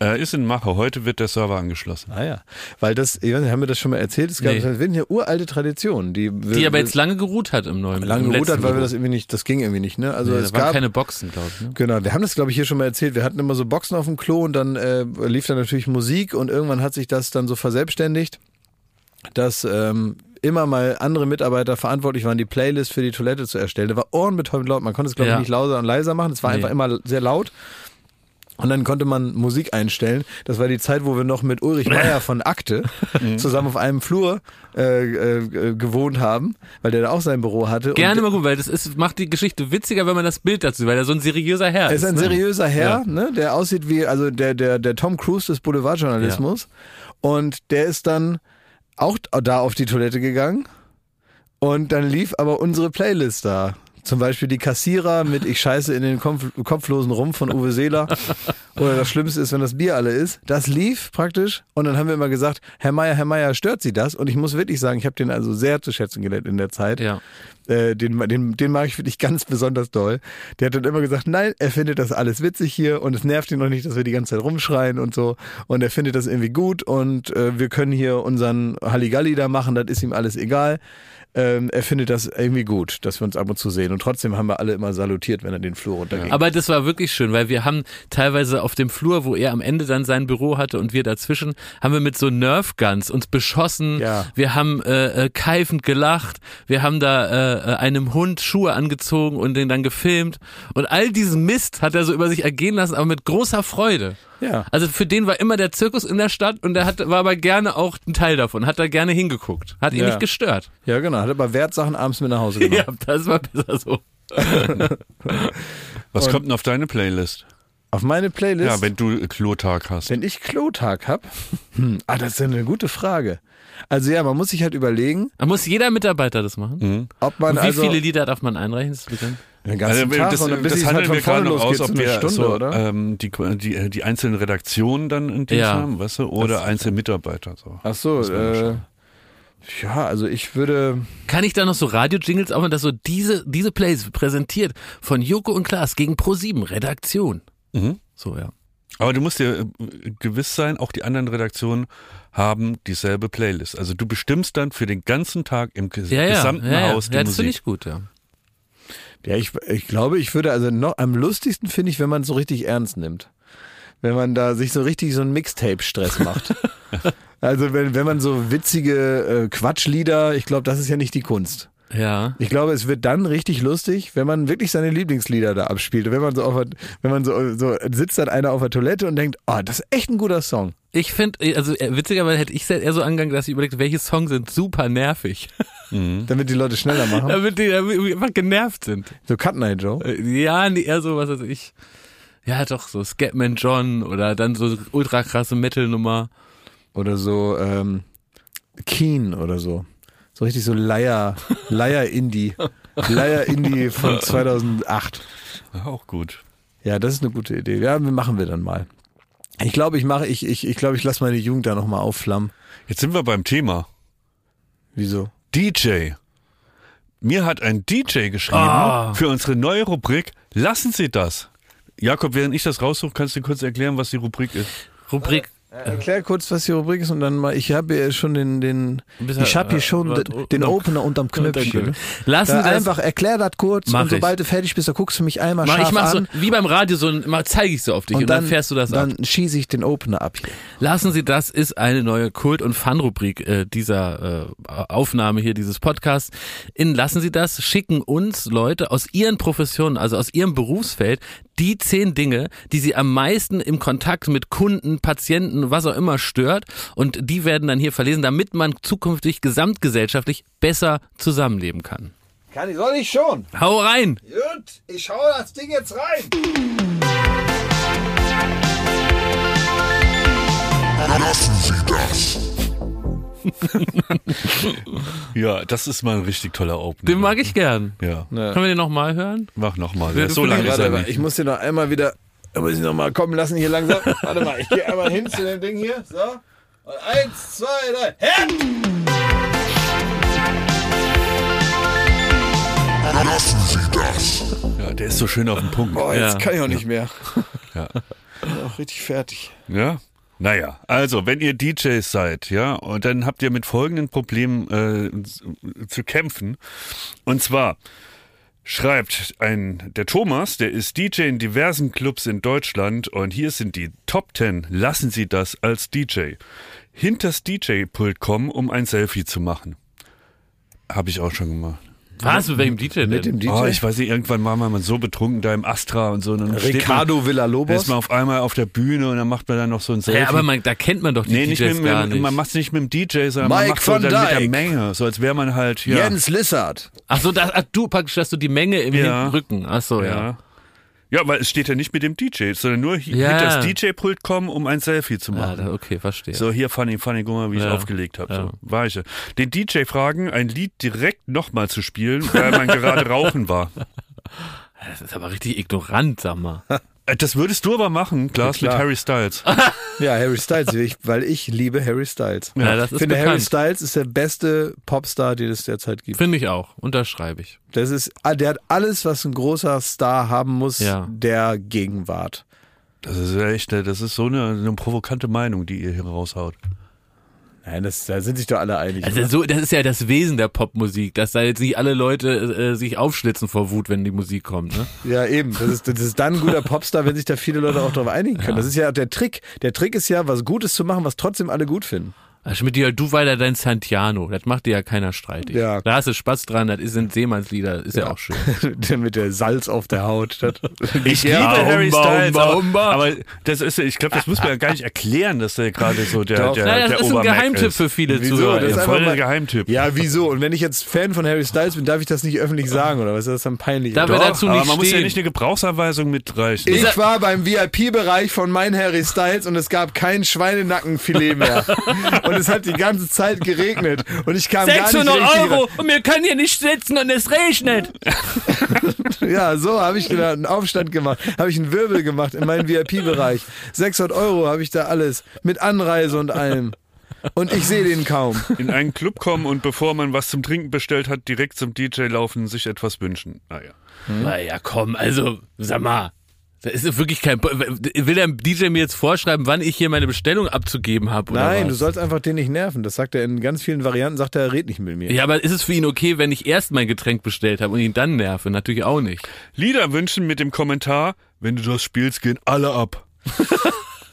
Äh, ist in Mache. Heute wird der Server angeschlossen. Ah ja, weil das, ich weiß nicht, haben wir das schon mal erzählt? Es gab, Nee. das sind ja uralte Traditionen, die, Die aber jetzt lange geruht hat im neuen. lange im geruht hat, weil wir das irgendwie nicht, das ging irgendwie nicht, ne? Also nee, es gab keine Boxen, glaube ich. Ne? Genau, wir haben das, glaube ich, hier schon mal erzählt. Wir hatten immer so Boxen auf dem Klo und dann äh, lief da natürlich Musik und irgendwann hat sich das dann so verselbstständigt, dass ähm, immer mal andere Mitarbeiter verantwortlich waren, die Playlist für die Toilette zu erstellen. Da war ohrenbetäubend laut. Man konnte es, glaube ich, Ja. nicht lauter und leiser machen. Es war Nee. einfach immer sehr laut. Und dann konnte man Musik einstellen. Das war die Zeit, wo wir noch mit Ulrich Meier von Akte zusammen auf einem Flur äh, äh, gewohnt haben, weil der da auch sein Büro hatte. Gerne mal gut, weil das ist, macht die Geschichte witziger, wenn man das Bild dazu, weil er so ein seriöser Herr Er ist ein ne? seriöser Herr, ne, der aussieht wie, also der, der, der Tom Cruise des Boulevardjournalismus. Und der ist dann auch da auf die Toilette gegangen. Und dann lief aber unsere Playlist da. Zum Beispiel die Kassierer mit Ich scheiße in den Kopf, kopflosen Rum von Uwe Seeler. Oder das Schlimmste ist, wenn das Bier alle ist. Das lief praktisch. Und dann haben wir immer gesagt, Herr Meier, Herr Meier, stört Sie das? Und ich muss wirklich sagen, ich habe den also sehr zu schätzen gelernt in der Zeit. Ja. Äh, den, den, den mag ich wirklich ganz besonders doll. Der hat dann immer gesagt, nein, er findet das alles witzig hier und es nervt ihn noch nicht, dass wir die ganze Zeit rumschreien und so. Und er findet das irgendwie gut und äh, wir können hier unseren Halligalli da machen, das ist ihm alles egal. Ähm, er findet das irgendwie gut, dass wir uns ab und zu sehen. Und trotzdem haben wir alle immer salutiert, wenn er den Flur runterging. Aber das war wirklich schön, weil wir haben teilweise auf dem Flur, wo er am Ende dann sein Büro hatte und wir dazwischen, haben wir mit so Nerf Guns uns beschossen. Ja. Wir haben äh, äh, keifend gelacht. Wir haben da äh, äh, einem Hund Schuhe angezogen und den dann gefilmt. Und all diesen Mist hat er so über sich ergehen lassen, aber mit großer Freude. Ja. Also für den war immer der Zirkus in der Stadt und er hat, war aber gerne auch ein Teil davon, hat da gerne hingeguckt, hat ihn Ja. nicht gestört. ja, genau. Hat aber Wertsachen abends mit nach Hause genommen. Ja, das war besser so. Was Und- kommt denn auf deine Playlist? Auf meine Playlist. Ja, wenn du Klotag hast. Wenn ich Klotag hab, hm, ah, das ist ja eine gute Frage. Also ja, man muss sich halt überlegen, Da muss jeder Mitarbeiter das machen. Mhm. ob man Und wie also viele Lieder darf man einreichen? Ist das bekannt? Den ganzen Also, Tag das, und dann bis das halt handeln von wir gerade noch aus, so ob wir Stunde, so, oder? Ähm, die, die, die einzelnen Redaktionen dann in Dienst Ja. haben, weißt du, oder einzelne Mitarbeiter. So. Ach so, Das äh, ja, also ich würde, Kann ich da noch so Radio-Jingles aufmachen, dass so diese, diese Plays präsentiert von Joko und Klaas gegen Pro7 Redaktion. Mhm. So, ja. Aber du musst dir äh, gewiss sein, auch die anderen Redaktionen haben dieselbe Playlist. Also du bestimmst dann für den ganzen Tag im ges Ja, ja. gesamten ja, ja. Haus die ja, das finde Musik. ich gut, ja. Ja, ich, ich glaube, ich würde also noch am lustigsten finde ich, wenn man es so richtig ernst nimmt. Wenn man da sich so richtig so einen Mixtape-Stress macht. also wenn, wenn man so witzige äh, Quatschlieder, ich glaube, das ist ja nicht die Kunst. Ja. Ich glaube, es wird dann richtig lustig, wenn man wirklich seine Lieblingslieder da abspielt. Und wenn man so, auf, der- wenn man so, so sitzt dann einer auf der Toilette und denkt, oh, das ist echt ein guter Song. Ich finde, also äh, witzigerweise hätte ich es eher so angegangen, dass ich überlegt, welche Songs sind super nervig. Damit die Leute schneller machen. damit die damit einfach genervt sind. So Cut Night Joe. Äh, Ja, nee, eher so, was weiß ich. Ja, doch, so Scatman John oder dann so ultra krasse Metal-Nummer. Oder so ähm, Keen oder so. So richtig so Leier, Leier Indie. Leier Indie von 2008. Auch gut. Ja, das ist eine gute Idee. Ja, machen wir dann mal. Ich glaube, ich mache, ich, ich, ich glaube, ich lasse meine Jugend da nochmal aufflammen. Jetzt sind wir beim Thema. Wieso? DJ. Mir hat ein DJ geschrieben Ah. für unsere neue Rubrik. Lassen Sie das. Jakob, während ich das raussuche, kannst du kurz erklären, was die Rubrik ist. Rubrik. Erklär kurz, was die Rubrik ist und dann mal, ich habe hier schon den, den, ich habe hier äh, schon den, den Opener unterm Knöpfchen. Lassen Da einfach erklär das kurz Mach und ich. sobald du fertig bist, dann guckst du mich einmal Mach, scharf ich mach so, an wie beim Radio, so zeige ich so auf dich und, dann, fährst du das ab. Dann schieße ich den Opener ab hier. Lassen Sie das ist eine neue Kult- und Fun-Rubrik äh, dieser äh, Aufnahme hier, dieses Podcasts. In Lassen Sie das schicken uns Leute aus ihren Professionen, also aus ihrem Berufsfeld, die zehn Dinge, die sie am meisten im Kontakt mit Kunden, Patienten, was auch immer stört. Und die werden dann hier verlesen, damit man zukünftig gesamtgesellschaftlich besser zusammenleben kann. Kann ich, soll ich schon? Hau rein! Gut, ich hau das Ding jetzt rein. Lassen Sie das. Ja, das ist mal ein richtig toller Opener. Den mag ich gern. Ja, Können wir den nochmal hören? mach nochmal. Ja, Ja, so lange ist er nicht. ich muss den noch einmal wieder, da muss ich noch mal kommen lassen hier langsam. Warte mal, ich gehe einmal hin zu dem Ding hier. So. Und eins, zwei, drei. Hä? Lassen Sie das. Ja, der ist so schön auf den Punkt. Boah, jetzt Ja. kann ich auch nicht mehr. Ja. Bin auch richtig fertig. Ja. Naja, also wenn ihr DJs seid, ja, und dann habt ihr mit folgenden Problemen äh, zu kämpfen. Und zwar schreibt ein der Thomas, der ist DJ in diversen Clubs in Deutschland und hier sind die Top 10. Lassen Sie das als DJ. Hinters DJ-Pult kommen, um ein Selfie zu machen. Habe ich auch schon gemacht. Was? Mit welchem DJ denn? Mit dem DJ. Oh, ich weiß nicht, irgendwann war man mal so betrunken da im Astra und so. Und dann steht man, Ricardo dann ist Villalobos. man auf einmal auf der Bühne und dann macht man dann noch so ein Selfie. ja, aber man, da kennt man doch die Nee, nicht DJs mit, gar nicht. man macht es nicht mit dem DJ, sondern man Mike macht so dann mit der. Menge, so als wäre man halt, ja. Jens Lissard. Ach so, das, ach, du praktisch, dass du die Menge im Ja. Rücken. Ach so, ja. ja. Ja, weil es steht ja nicht mit dem DJ, sondern nur Ja. hinter das DJ-Pult kommen, um ein Selfie zu Ja, machen. da, okay, verstehe. So, hier, funny, funny, guck mal, wie ich Ja. aufgelegt habe. Ja. So, war ich. ja. Den DJ fragen, ein Lied direkt nochmal zu spielen, weil man gerade rauchen war. Das ist aber richtig ignorant, sag mal. Äh, Das würdest du aber machen, Klaas, Ja, mit. Harry Styles. Ja, Harry Styles, ich, weil ich liebe Harry Styles. Ja, das Ich ist finde, Harry bekannt. Styles ist der beste Popstar, den es derzeit gibt. Finde ich auch. Unterschreibe ich. Das ist, ah, der hat alles, was ein großer Star haben muss, Ja. der Gegenwart. Das ist echt, das ist so eine, eine provokante Meinung, die ihr hier raushaut. Nein, das, da sind sich doch alle einig. Also so, das ist ja das Wesen der Popmusik, dass da jetzt nicht alle Leute äh, sich aufschlitzen vor Wut, wenn die Musik kommt. Ne? Ja, eben. Das ist, das ist dann ein guter Popstar, wenn sich da viele Leute auch darauf einigen können. Das ist ja der Trick. Der Trick ist ja, was Gutes zu machen, was trotzdem alle gut finden. Also mit dir, du weiter dein Santiano, das macht dir ja keiner streitig. Ja. Da hast du Spaß dran, das sind Seemannslieder, ist ja, auch schön. Der mit der Salz auf der Haut. Das, Ich Ja, liebe Harry Humba, Styles, Humba, aber, Humba. aber das ist, ich glaube, das muss man ja gar nicht erklären, dass der gerade so der, Doch. der, der das ist ein Geheimtipp ist. für viele Wieso? Zuhörer. Das ist Ja, voll der mal- Geheimtipp. ja, wieso? Und wenn ich jetzt Fan von Harry Styles bin, darf ich das nicht öffentlich sagen, oder was? Das ist dann peinlich. Da oder? wir Doch, dazu aber nicht man muss ja stehen. nicht eine Gebrauchsanweisung mitreichen. Ich war beim VIP-Bereich von mein Harry Styles und es gab kein Schweinenackenfilet mehr. und es hat die ganze Zeit geregnet. Und ich kam gar nicht 600 Euro und wir können hier nicht sitzen und es regnet. Ja, so habe ich einen Aufstand gemacht. Habe ich einen Wirbel gemacht in meinen VIP-Bereich. 600 Euro habe ich da alles. Mit Anreise und allem. Und ich sehe den kaum. In einen Club kommen und bevor man was zum Trinken bestellt hat, direkt zum DJ laufen, sich etwas wünschen. Naja. Naja, komm, also, sag mal. Da ist wirklich kein. Will der DJ mir jetzt vorschreiben, wann ich hier meine Bestellung abzugeben habe? oder Nein, was? du sollst einfach den nicht nerven. Das sagt er in ganz vielen Varianten, sagt er, er redet nicht mit mir. Ja, aber ist es für ihn okay, wenn ich erst mein Getränk bestellt habe und ihn dann nerve? Natürlich auch nicht. Lieder wünschen mit dem Kommentar, wenn du das spielst, gehen alle ab.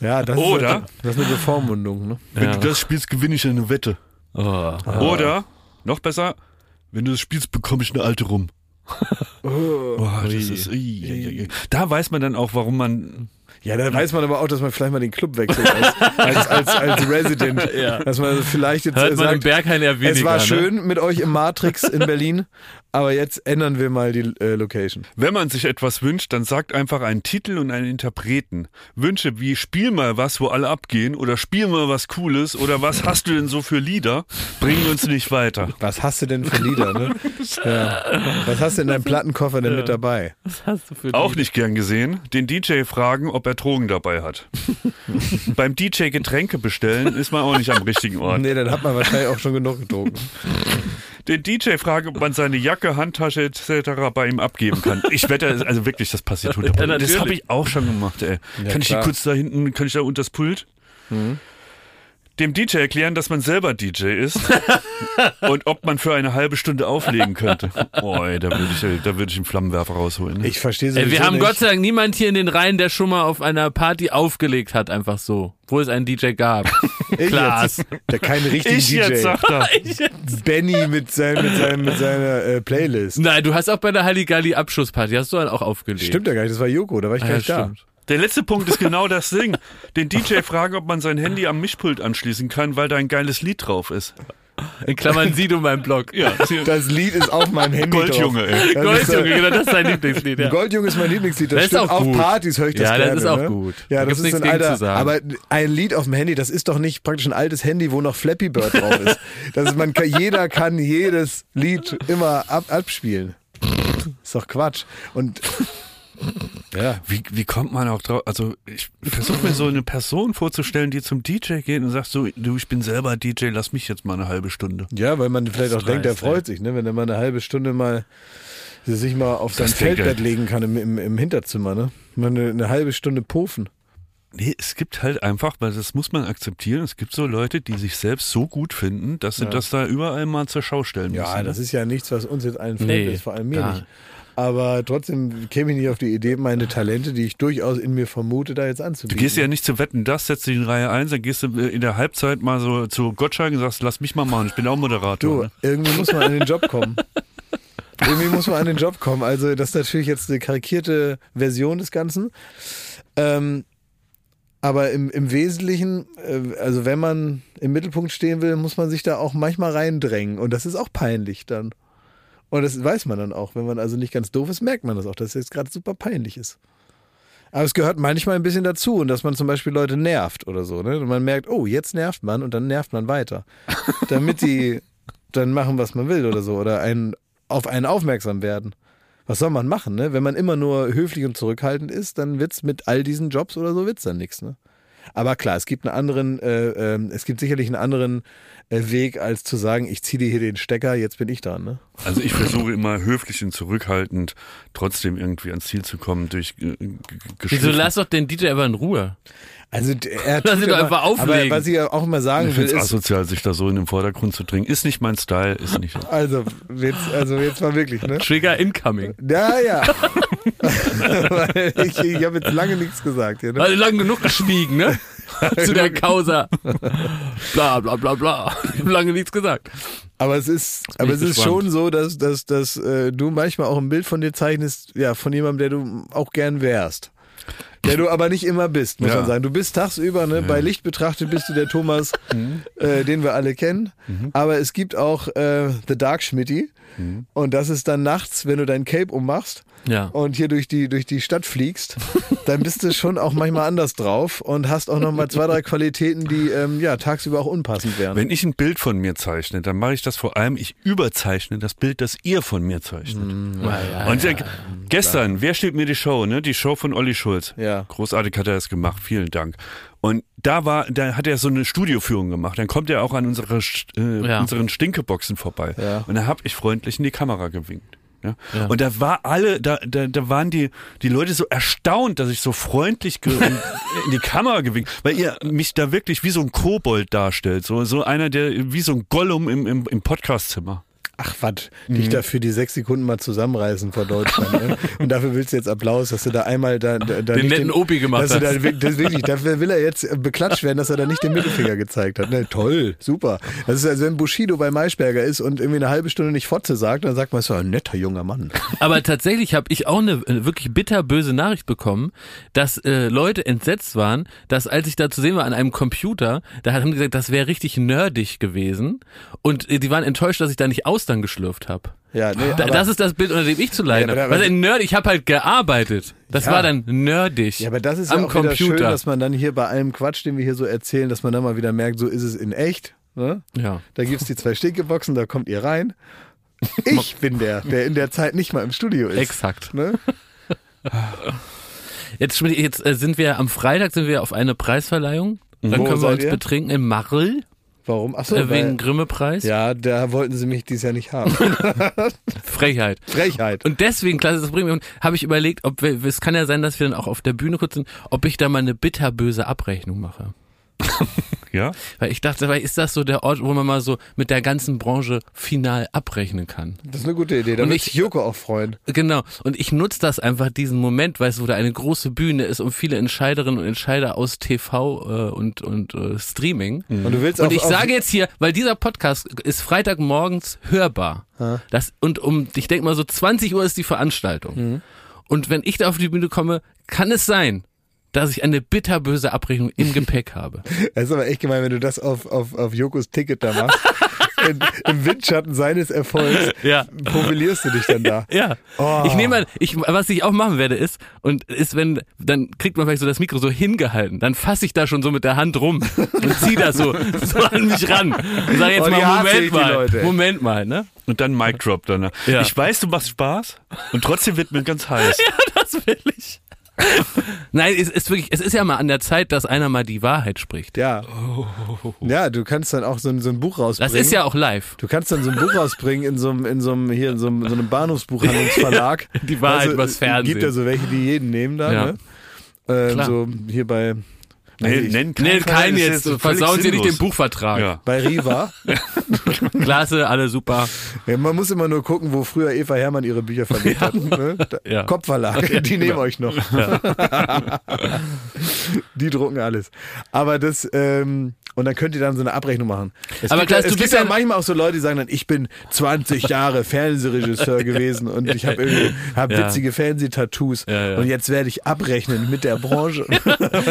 Ja, das Oder? ist, das ist eine Bevormundung. Ne? Wenn Ja. du das spielst, gewinne ich eine Wette. Oh. Oder, noch besser, wenn du das spielst, bekomme ich eine alte rum. Oh, das ist, ui, ui, ui. Da weiß man dann auch, warum man. Ja, da weiß man aber auch, dass man vielleicht mal den Club wechselt als, als, als, als Resident. Ja. Dass man vielleicht jetzt Hört man im sagt, Berghain eher weniger. es war ne? schön mit euch im Matrix in Berlin, aber jetzt ändern wir mal die äh, Location. Wenn man sich etwas wünscht, dann sagt einfach einen Titel und einen Interpreten. Wünsche wie Spiel mal was, wo alle abgehen oder Spiel mal was Cooles oder was hast du denn so für Lieder, bringen uns nicht weiter. Was hast du denn für Lieder, ne? Ja. Was hast du in deinem Plattenkoffer denn mit dabei? Was hast du für Auch Lieder? nicht gern gesehen. Den DJ fragen, ob er Drogen dabei hat. Beim DJ Getränke bestellen ist man auch nicht am richtigen Ort. Nee, dann hat man wahrscheinlich auch schon genug getrunken. Den DJ fragen, ob man seine Jacke, Handtasche etc. bei ihm abgeben kann. Ich wette, also wirklich, das passiert hundertprozentig. Ja, das habe ich auch schon gemacht, ey. Ja, kann ich klar. kurz da hinten, kann ich da unter das Pult? Dem DJ erklären, dass man selber DJ ist und ob man für eine halbe Stunde auflegen könnte. Oh, ey, da würde ich, da würde ich einen Flammenwerfer rausholen. Ich verstehe Ey, sowieso wir haben nicht. Gott sei Dank niemand hier in den Reihen, der schon mal auf einer Party aufgelegt hat, einfach so. Wo es einen DJ gab. Klaas. der keinen richtigen ich DJ. jetzt, sagt er. Benny mit, sein, mit, seinem, mit seiner äh, Playlist. Nein, du hast auch bei der Halligalli Abschlussparty, hast du dann auch aufgelegt. Stimmt ja gar nicht, das war Joko, da war ich Ah, gar ja, nicht da. stimmt. Der letzte Punkt ist genau das Ding. Den DJ fragen, ob man sein Handy am Mischpult anschließen kann, weil da ein geiles Lied drauf ist. In Klammern sie du mein Blog. Ja, Das Lied ist auf meinem Handy Goldjunge, drauf. ey. Das Goldjunge, ist, genau, das ist sein Lieblingslied. äh, Ja. Goldjunge ist mein Lieblingslied. Das, Das ist stimmt. auch auf gut. Partys höre ich das Ja, das gerne. ist auch ne? gut. Ja, Da das ist ein nichts gegen alter, zu sagen. aber ein Lied auf dem Handy, das ist doch nicht praktisch ein altes Handy, wo noch Flappy Bird drauf ist. Das ist man kann, jeder kann jedes Lied immer ab, abspielen. Ist doch Quatsch. Und ja. Wie, wie kommt man auch drauf? Also ich versuche mir so eine Person vorzustellen, die zum DJ geht und sagt so, du, ich bin selber DJ, lass mich jetzt mal eine halbe Stunde. Ja, weil man vielleicht auch ist denkt, ey. freut sich, ne? wenn er mal eine halbe Stunde mal sich mal auf sein Das Feldbett er. legen kann im, im, im Hinterzimmer, ne? Mal eine, eine halbe Stunde pufen. Nee, es gibt halt einfach, weil das muss man akzeptieren, es gibt so Leute, die sich selbst so gut finden, dass sie das da überall mal zur Schau stellen müssen. Ja, das ne? ist ja nichts, was uns jetzt allen fremd Nee, ist, vor allem mir gar nicht. Aber trotzdem käme ich nicht auf die Idee, meine Talente, die ich durchaus in mir vermute, da jetzt Du anzubieten. gehst ja nicht zu wetten, das setzt dich in Reihe 1, dann gehst du in der Halbzeit mal so zu Gottschalk und sagst, lass mich mal machen, ich bin auch Moderator. Du, ne? irgendwie muss man an den Job kommen. irgendwie muss man an den Job kommen. Also das ist natürlich jetzt eine karikierte Version des Ganzen. Ähm, aber im, im Wesentlichen, äh, also wenn man im Mittelpunkt stehen will, muss man sich da auch manchmal reindrängen. Und das ist auch peinlich dann. Und das weiß man dann auch. Wenn man also nicht ganz doof ist, merkt man das auch, dass es jetzt gerade super peinlich ist. Aber es gehört manchmal ein bisschen dazu und dass man zum Beispiel Leute nervt oder so. Ne? Und man merkt, oh, jetzt nervt man und dann nervt man weiter. Damit die dann machen, was man will oder so. Oder einen, auf einen aufmerksam werden. Was soll man machen, ne? Wenn man immer nur höflich und zurückhaltend ist, dann wird's mit all diesen Jobs oder so wird's dann nichts, ne? Aber klar, es gibt einen anderen, äh, ähm, es gibt sicherlich einen anderen äh, Weg, als zu sagen, ich ziehe dir hier den Stecker, jetzt bin ich dran, ne? Also ich versuche immer höflich und zurückhaltend trotzdem irgendwie ans Ziel zu kommen durch äh, Wieso lass doch den DJ aber in Ruhe? Also er Lass tut ihn doch immer- einfach auflegen. Aber was ich ja auch immer sagen Ich will, finde es ist, asozial, sich da so in den Vordergrund zu drängen. Ist nicht mein Style, ist nicht. also jetzt, also jetzt mal wirklich, ne? Trigger incoming. Ja, ja. Weil ich ich habe jetzt lange nichts gesagt hier, ne? Weil lang genug geschwiegen, ne? Zu der Causa. Bla bla bla bla. Ich habe lange nichts gesagt. Aber es ist, aber es ist gespannt. schon so, dass, dass, dass äh, du manchmal auch ein Bild von dir zeichnest, ja, von jemandem, der du auch gern wärst. Der du aber nicht immer bist, muss Ja. man sagen. Du bist tagsüber, ne? Bei Licht betrachtet bist du der Thomas, äh, den wir alle kennen. Aber es gibt auch äh, The Dark Schmitty. Und das ist dann nachts, wenn du dein Cape ummachst Ja. und hier durch die, durch die Stadt fliegst, dann bist du schon auch manchmal anders drauf und hast auch nochmal zwei, drei Qualitäten, die ähm, ja tagsüber auch unpassend wären. Wenn ich ein Bild von mir zeichne, dann mache ich das vor allem, ich überzeichne das Bild, das ihr von mir zeichnet. Ja, Und äh, gestern, wer steht mir die Show, ne? Die Show von Olli Schulz. Ja. Großartig hat er das gemacht, vielen Dank. Und da war, da hat er so eine Studioführung gemacht. Dann kommt er auch an unsere, äh, Ja. unseren Stinkeboxen vorbei. Ja. Und da habe ich freundlich in die Kamera gewinkt. Ja? Ja. Und da war alle, da, da, da waren die, die Leute so erstaunt, dass ich so freundlich in die Kamera gewinkt, weil ihr mich da wirklich wie so ein Kobold darstellt. So, so einer, der wie so ein Gollum im, im, im Podcastzimmer. Ach, was, Mhm. dich dafür die sechs Sekunden mal zusammenreißen vor Deutschland. ne? Und dafür willst du jetzt Applaus, dass du da einmal da, da, da Den nicht netten Opi gemacht da, hast. wirk- das wirklich, dafür will er jetzt beklatscht werden, dass er da nicht den Mittelfinger gezeigt hat. Ne, toll, super. Das ist also, wenn Bushido bei Maischberger ist und irgendwie eine halbe Stunde nicht Fotze sagt, dann sagt man, so ein netter junger Mann. Aber tatsächlich habe ich auch eine äh, wirklich bitterböse Nachricht bekommen, dass äh, Leute entsetzt waren, dass als ich da zu sehen war an einem Computer, da haben die gesagt, das wäre richtig nerdig gewesen und äh, die waren enttäuscht, dass ich da nicht Austern geschlürft habe. Ja, nee, Da, das ist das Bild, unter dem ich zu leiden Ja, habe. Was ein Nerd, ich habe halt gearbeitet. Das Ja. war dann nerdig. ja, aber das ist am ja auch Computer. schön, dass man dann hier bei allem Quatsch, den wir hier so erzählen, dass man dann mal wieder merkt, so ist es in echt. Ne? ja. Da gibt's die zwei Stinkeboxen, da kommt ihr rein. Ich bin der, der in der Zeit nicht mal im Studio ist. Exakt. Ne? Jetzt, jetzt äh, sind wir am Freitag sind wir auf eine Preisverleihung. Dann Wo können wir uns ihr? betrinken im Marl Warum? Achso, äh, wegen Grimme-Preis. ja, da wollten sie mich dieses Jahr nicht haben. Frechheit. Frechheit. Und deswegen, klasse, das bringt mich, habe ich überlegt, ob wir, es kann ja sein, dass wir dann auch auf der Bühne kurz sind, ob ich da mal eine bitterböse Abrechnung mache. Ja? Weil ich dachte, weil ist das so der Ort, wo man mal so mit der ganzen Branche final abrechnen kann? Das ist eine gute Idee. Da Und wird ich- Joko auch freuen. Genau. Und ich nutze das einfach, diesen Moment, weißt du, wo da eine große Bühne ist und viele Entscheiderinnen und Entscheider aus TV äh, und, und äh, Streaming. Und du willst Und auf, ich auf, sage jetzt hier, weil dieser Podcast ist Freitagmorgens hörbar. Das, und um, ich denke mal so 20 Uhr ist die Veranstaltung. Mhm. Und wenn ich da auf die Bühne komme, kann es sein, dass ich eine bitterböse Abrechnung im Gepäck habe. Das ist aber echt gemein, wenn du das auf, auf, auf Jokos Ticket da machst. in, Im Windschatten seines Erfolgs Ja. profilierst du dich dann da. Ja. Oh. Ich nehme mal, ich, was ich auch machen werde, ist, und ist, wenn, dann kriegt man vielleicht so das Mikro so hingehalten, dann fasse ich da schon so mit der Hand rum und zieh das so, so an mich ran. Und sage jetzt Oh, mal, Moment mal, Leute. Moment mal, ne? Und dann Mic Drop dann. Ja. Ich weiß, du machst Spaß und trotzdem wird mir ganz heiß. Das will ich. Nein, es ist wirklich, es ist ja mal an der Zeit, dass einer mal die Wahrheit spricht. Ja. Ja, du kannst dann auch so ein, so ein Buch rausbringen. Das ist ja auch live. Du kannst dann so ein Buch rausbringen in so einem, in so einem, hier in so einem, so einem Bahnhofsbuchhandlungsverlag. Die Wahrheit übers Fernsehen. Gibt ja so welche, die jeden nehmen da, Ja. ne? Ähm, Klar. so hier bei, Nee, ich- nenn Nee, Fall, kein das ist jetzt, völlig versauen Sie nicht den. Buchvertrag. Ja. bei Riva. Klasse, alle super. Ja, man muss immer nur gucken, wo früher Eva Hermann ihre Bücher verlegt hat. Ne? Ja. Kopfverlag, die nehmen euch noch. die drucken alles. Aber das, ähm, und dann könnt ihr dann so eine Abrechnung machen. Es Aber gibt, ja- es du gibt bist ja manchmal auch so Leute, die sagen dann, ich bin 20 Jahre Fernsehregisseur gewesen und ich habe irgendwie hab Ja. witzige Fernsehtattoos Ja, und jetzt werde ich abrechnen mit der Branche.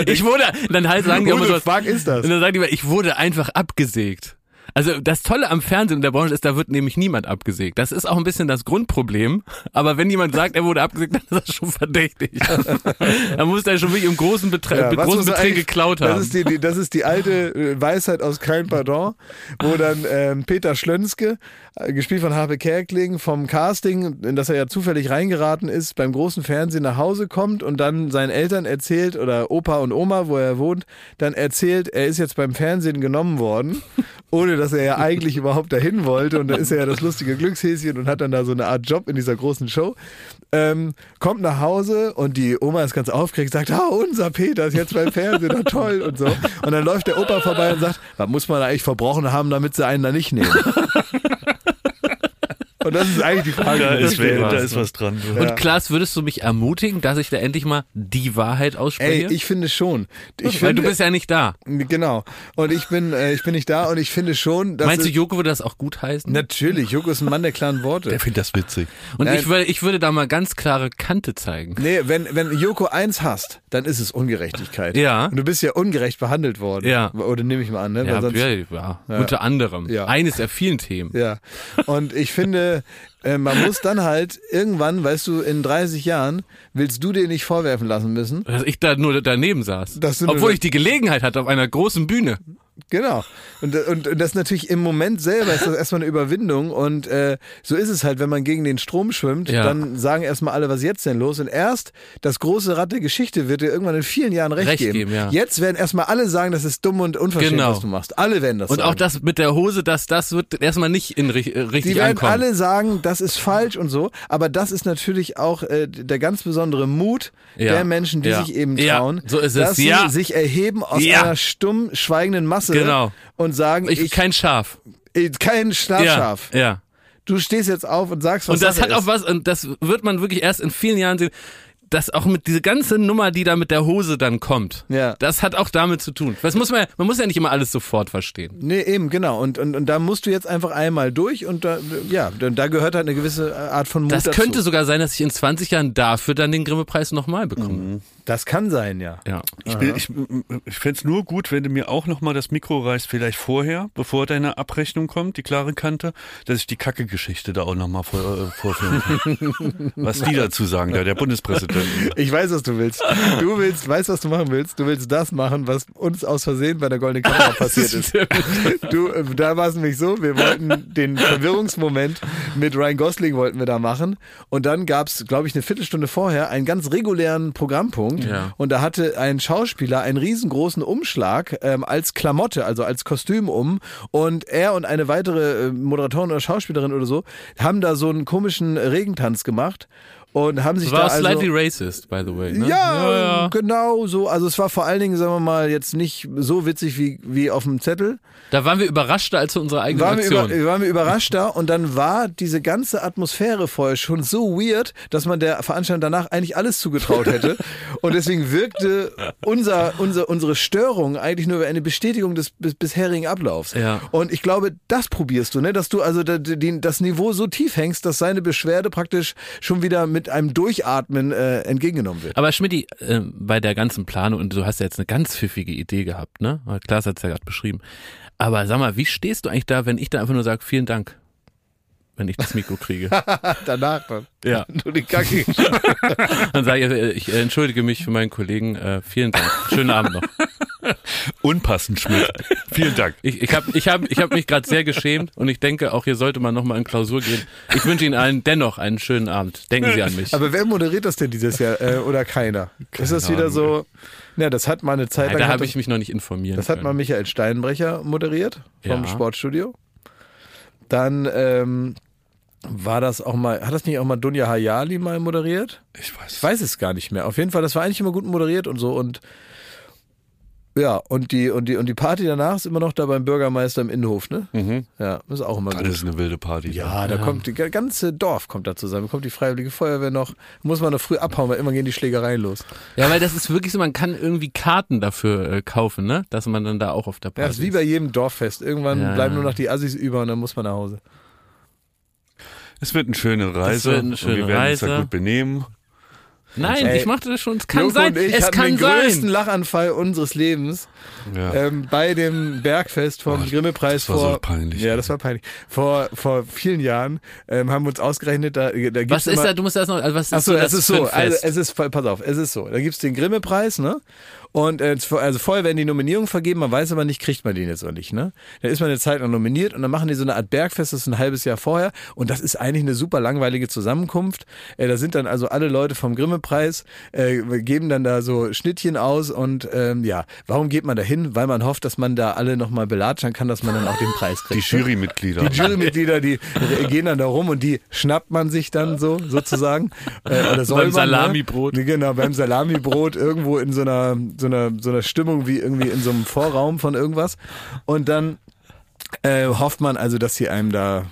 Ich wurde, dann halt sagen die immer so, ist das? Und dann sagen die immer, ich wurde einfach abgesägt. Also das Tolle am Fernsehen und der Branche ist, da wird nämlich niemand abgesägt. Das ist auch ein bisschen das Grundproblem. Aber wenn jemand sagt, er wurde abgesägt, dann ist das schon verdächtig. da muss der schon wirklich im großen Betre Ja, großen Beträge geklaut das haben. Ist die, die, das ist die alte äh, Weisheit aus Kein Pardon, wo dann ähm, Peter Schlönske, gespielt von Harpe Kerkling, vom Casting, in das er ja zufällig reingeraten ist, beim großen Fernsehen nach Hause kommt und dann seinen Eltern erzählt, oder Opa und Oma, wo er wohnt, dann erzählt, er ist jetzt beim Fernsehen genommen worden, ohne dass er ja eigentlich überhaupt dahin wollte. Und dann ist er ja das lustige Glückshäschen und hat dann da so eine Art Job in dieser großen Show. Ähm, kommt nach Hause und die Oma ist ganz aufgeregt, sagt, ah, unser Peter ist jetzt beim Fernsehen, na toll und so. Und dann läuft der Opa vorbei und sagt, was muss man da eigentlich verbrochen haben, damit sie einen da nicht nehmen? und das ist eigentlich die Frage. Da die ist, wir stellen. da ist was dran. Ja. Und Klaas, würdest du mich ermutigen, dass ich da endlich mal die Wahrheit ausspreche? Ey, ich finde schon. Ich Weil finde, du bist ja nicht da. genau. Und ich bin, äh, ich bin nicht da und ich finde schon, dass Meinst du, Joko würde das auch gut heißen? Natürlich, Joko ist ein Mann der klaren Worte. Der findet das witzig. Und Nein. ich würde, ich würde da mal ganz klare Kante zeigen. Nee, wenn, wenn Joko eins hasst, dann ist es Ungerechtigkeit. Ja. Und du bist ja ungerecht behandelt worden. Ja. Oder nehme ich mal an, ne? Ja, sonst, ja, ja, unter anderem. Ja. Eines der vielen Themen. ja. Und ich finde, äh, man muss dann halt irgendwann, weißt du, in 30 Jahren willst du dir nicht vorwerfen lassen müssen. Dass ich da nur daneben saß. Obwohl ich die Gelegenheit hatte auf einer großen Bühne. Genau. Und, und, und das natürlich im Moment selber ist das erstmal eine Überwindung. Und äh, so ist es halt, wenn man gegen den Strom schwimmt, Ja. dann sagen erstmal alle, was jetzt denn los? Und erst das große Rad der Geschichte wird dir irgendwann in vielen Jahren recht, Recht geben. geben, ja. Jetzt werden erstmal alle sagen, das ist dumm und unverschämt, Genau. was du machst. Alle werden das Und sagen. auch das mit der Hose, das, das wird erstmal nicht in, äh, richtig Die werden ankommen. alle sagen, das ist falsch und so, aber das ist natürlich auch äh, der ganz besondere Mut Ja. der Menschen, die sich eben trauen, so ist es. dass sie sich erheben aus einer stumm schweigenden Masse Genau. und sagen, ich, ich, kein Schaf. ich kein Schlafschaf. Ja, ja. Du stehst jetzt auf und sagst, was Und das Sache hat auch ist. was, und das wird man wirklich erst in vielen Jahren sehen, dass auch mit diese ganze Nummer, die da mit der Hose dann kommt, Ja. das hat auch damit zu tun. Das muss man, man muss ja nicht immer alles sofort verstehen. Nee, eben, genau. Und, und, und da musst du jetzt einfach einmal durch und da, ja, da, da gehört halt eine gewisse Art von Mut Das dazu. könnte sogar sein, dass ich in 20 Jahren dafür dann den Grimme-Preis nochmal bekomme. Das kann sein, ja. Ja. Ich, bin- ich, ich fände es nur gut, wenn du mir auch nochmal das Mikro reißt, vielleicht vorher, bevor deine Abrechnung kommt, die klare Kante, dass ich die Kacke-Geschichte da auch nochmal vor, äh, vorführen kann. Was die dazu sagen, da der Bundespräsident. Ich weiß, was du willst. Du willst, weißt, was du machen willst. Du willst das machen, was uns aus Versehen bei der Goldenen Kamera passiert ist. Du, äh, da war es nämlich so, wir wollten den Verwirrungsmoment mit Ryan Gosling wollten wir da machen. Und dann gab es, glaube ich, eine Viertelstunde vorher einen ganz regulären Programmpunkt. Ja. Und da hatte ein Schauspieler einen riesengroßen Umschlag ähm, als Klamotte, also als Kostüm um. Und er und eine weitere äh, Moderatorin oder Schauspielerin oder so haben da so einen komischen Regentanz gemacht. Und haben sich War da auch also slightly racist, by the way. Ne? ja, ja, ja. genau so. Also es war vor allen Dingen, sagen wir mal, jetzt nicht so witzig wie, wie auf dem Zettel. Da waren wir überraschter als unsere eigene Waren wir, Aktion. über, waren wir überrascht da und dann war diese ganze Atmosphäre vorher schon so weird, dass man der Veranstaltung danach eigentlich alles zugetraut hätte. und deswegen wirkte unser, unser, unsere Störung eigentlich nur eine Bestätigung des bis, bisherigen Ablaufs. Ja. Und ich glaube, das probierst du, ne? dass du also das Niveau so tief hängst, dass seine Beschwerde praktisch schon wieder mit einem Durchatmen äh, entgegengenommen wird. Aber Schmidti, äh, bei der ganzen Planung, und du hast ja jetzt eine ganz pfiffige Idee gehabt, ne? Klaas hat es ja gerade beschrieben. Aber sag mal, wie stehst du eigentlich da, wenn ich da einfach nur sage, vielen Dank, wenn ich das Mikro kriege? Danach dann. ja. Du die Kacke. Dann sage ich, äh, ich entschuldige mich für meinen Kollegen, äh, vielen Dank. Schönen Abend noch. Unpassend, Schmidt. Vielen Dank. Ich, ich habe ich hab, ich hab mich gerade sehr geschämt und ich denke, auch hier sollte man nochmal in Klausur gehen. Ich wünsche Ihnen allen dennoch einen schönen Abend. Denken Sie an mich. Aber wer moderiert das denn dieses Jahr? Äh, oder keiner? ist das wieder so? Ja, das hat mal eine Zeit Ja, lang. da habe ich mich noch nicht informiert. das hat mal Michael Steinbrecher moderiert vom Ja. Sportstudio. Dann ähm, war das auch mal, hat das nicht auch mal Dunja Hayali mal moderiert? Ich weiß. Ich weiß es gar nicht mehr. Auf jeden Fall, das war eigentlich immer gut moderiert und so und ja, und die, und die, und die Party danach ist immer noch da beim Bürgermeister im Innenhof, ne? Mhm. Ja, ist auch immer Das gut. ist eine wilde Party. Ja, da kommt die ganze Dorf kommt da zusammen, kommt die Freiwillige Feuerwehr noch, muss man noch früh abhauen, weil immer gehen die Schlägereien los. Ja, weil das ist wirklich so, man kann irgendwie Karten dafür äh, kaufen, ne? Dass man dann da auch auf der Ja, Party das ist wie bei jedem Dorffest. Irgendwann Ja. bleiben nur noch die Assis über und dann muss man nach Hause. Es wird eine schöne Reise. wird eine und schöne wir werden uns Reise. da gut benehmen. Nein, Ey, ich machte das schon. Es kann Joko sein. und ich es kann den größten sein. Lachanfall unseres Lebens Ja. ähm, bei dem Bergfest vom Oh, Grimme-Preis das war vor. so peinlich. Ja, das war peinlich. Vor, vor vielen Jahren ähm, haben wir uns ausgerechnet, da, da gibt's Was ist immer, da? Du musst das noch. Also was ist Ach so, das es ist so. Also es ist, pass auf, es ist so. Da gibt's den Grimme-Preis, ne? Und äh, also vorher werden die Nominierungen vergeben, man weiß aber nicht, kriegt man den jetzt oder nicht, ne? Dann ist man eine Zeit lang nominiert und dann machen die so eine Art Bergfest, das ist ein halbes Jahr vorher und das ist eigentlich eine super langweilige Zusammenkunft. Äh, da sind dann also alle Leute vom Grimme-Preis, äh, geben dann da so Schnittchen aus und ähm, ja, warum geht man da hin? Weil man hofft, dass man da alle nochmal belatschern kann, dass man dann auch den Preis Die kriegt. ne? Jurymitglieder. Die Jurymitglieder, die gehen dann da rum und die schnappt man sich dann so, sozusagen. Äh, oder soll Beim man, Salamibrot. Ne? Genau, beim Salamibrot irgendwo in so einer, so einer, so einer Stimmung wie irgendwie in so einem Vorraum von irgendwas. Und dann äh, hofft man also, dass sie einem da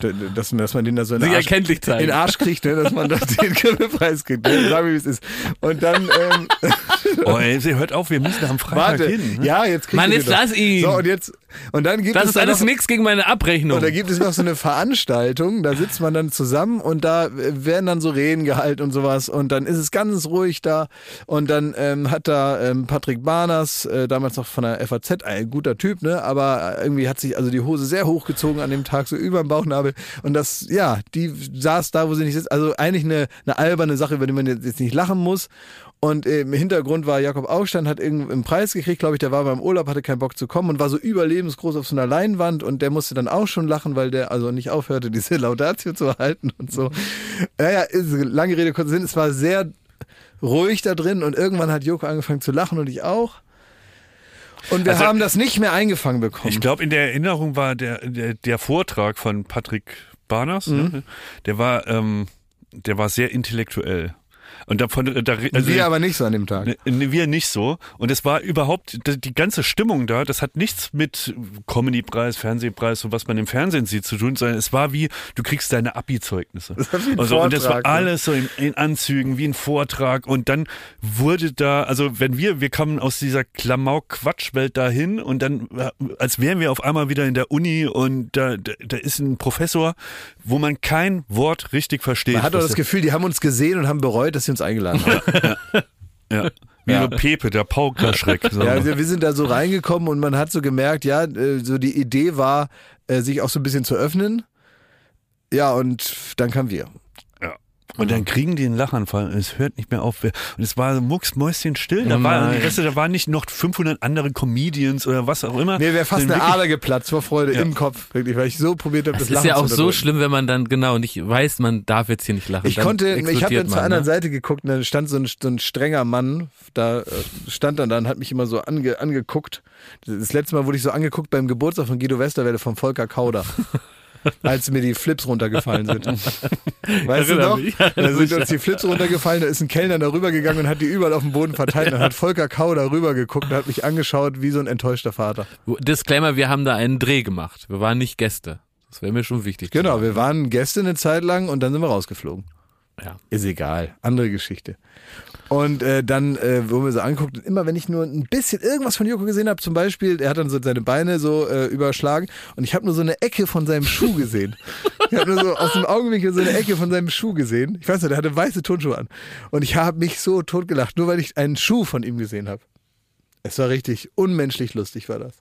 dass, dass man den da so in den Arsch, in Arsch kriegt, ne, dass man da den Grimme-Preis kriegt. Ne? Sag mir, wie es ist. Und dann, ähm, Oh, ey, sie hört auf, wir müssen am Freitag warte, hin. ne? ja, jetzt kriegt Mann, jetzt lass ihn. So, und jetzt, und dann gibt Das es ist alles noch, nichts gegen meine Abrechnung. und da gibt es noch so eine Veranstaltung, da sitzt man dann zusammen und da werden dann so Reden gehalten und sowas und dann ist es ganz ruhig da und dann ähm, hat da ähm, Patrick Barners, äh, damals noch von der FAZ, ein guter Typ, ne, aber irgendwie hat sich also die Hose sehr hochgezogen an dem Tag, so über dem Bauchnabel und das, ja, die saß da, wo sie nicht sitzt, also eigentlich eine, eine alberne Sache, über die man jetzt nicht lachen muss Und im Hintergrund war Jakob Aufstand, hat irgendeinen Preis gekriegt, glaube ich, der war beim Urlaub, hatte keinen Bock zu kommen und war so überlebensgroß auf so einer Leinwand und der musste dann auch schon lachen, weil der also nicht aufhörte, diese Laudatio zu halten und so. Naja, lange Rede, kurzer Sinn, es war sehr ruhig da drin und irgendwann hat Joko angefangen zu lachen und ich auch. Und wir Also- haben das nicht mehr eingefangen bekommen. Ich glaube, in der Erinnerung war der, der, der Vortrag von Patrick Barners, Mhm. ne? der war, ähm, der war sehr intellektuell. Und davon, da, also, wir aber nicht so an dem Tag. Ne, ne, Wir nicht so. Und es war überhaupt, die ganze Stimmung da, das hat nichts mit Comedy-Preis, Fernsehpreis und was man im Fernsehen sieht zu tun, sondern es war wie, du kriegst deine Abi-Zeugnisse. Also, und das war Vortrag, ne? alles so in, in Anzügen, wie ein Vortrag. Und dann wurde da, also wenn wir, wir kamen aus dieser Klamauk-Quatschwelt dahin und dann, äh, als wären wir auf einmal wieder in der Uni und da, da, da ist ein Professor, wo man kein Wort richtig versteht. Man hat doch das Gefühl, die haben uns gesehen und haben bereut, dass sie uns eingeladen haben. ja. Wie Ja. so Pepe, der Paukerschreck. So. Ja, wir sind da so reingekommen und man hat so gemerkt, ja, äh, so die Idee war, äh, sich auch so ein bisschen zu öffnen. Ja, und dann kamen wir. Und dann kriegen die einen Lachanfall und es hört nicht mehr auf. Und es war mucksmäuschen still. Da, Oh war, du, da waren nicht noch 500 andere Comedians oder was auch immer. Mir wäre fast eine wirklich- Ader geplatzt vor Freude Ja. im Kopf, wirklich, weil ich so probiert habe, Das das ist Lachen ja auch zu so schlimm, wenn man dann genau nicht weiß, man darf jetzt hier nicht lachen. Ich Dann konnte, ich habe dann zur anderen ne? Seite geguckt und dann stand so ein, so ein strenger Mann, da äh, stand dann da und hat mich immer so ange, angeguckt. Das letzte Mal wurde ich so angeguckt beim Geburtstag von Guido Westerwelle vom Volker Kauder. als mir die Flips runtergefallen sind. Weißt du noch? Da sind uns die Flips runtergefallen, da ist ein Kellner da rübergegangen und hat die überall auf dem Boden verteilt. Und dann hat Volker Kauder rübergeguckt und hat mich angeschaut wie so ein enttäuschter Vater. Disclaimer, wir haben da einen Dreh gemacht. Wir waren nicht Gäste. Das wäre mir schon wichtig. Genau, wir waren Gäste eine Zeit lang und dann sind wir rausgeflogen. Ja. Ist egal, andere Geschichte. Und äh, dann äh, wurden wir so angeguckt und immer wenn ich nur ein bisschen irgendwas von Joko gesehen habe, zum Beispiel, er hat dann so seine Beine so äh, überschlagen und ich habe nur so eine Ecke von seinem Schuh gesehen. Ich habe nur so aus dem Augenwinkel so eine Ecke von seinem Schuh gesehen. Ich weiß nicht, der hatte weiße Turnschuhe an. Und ich habe mich so totgelacht, nur weil ich einen Schuh von ihm gesehen habe. Es war richtig unmenschlich lustig, war das.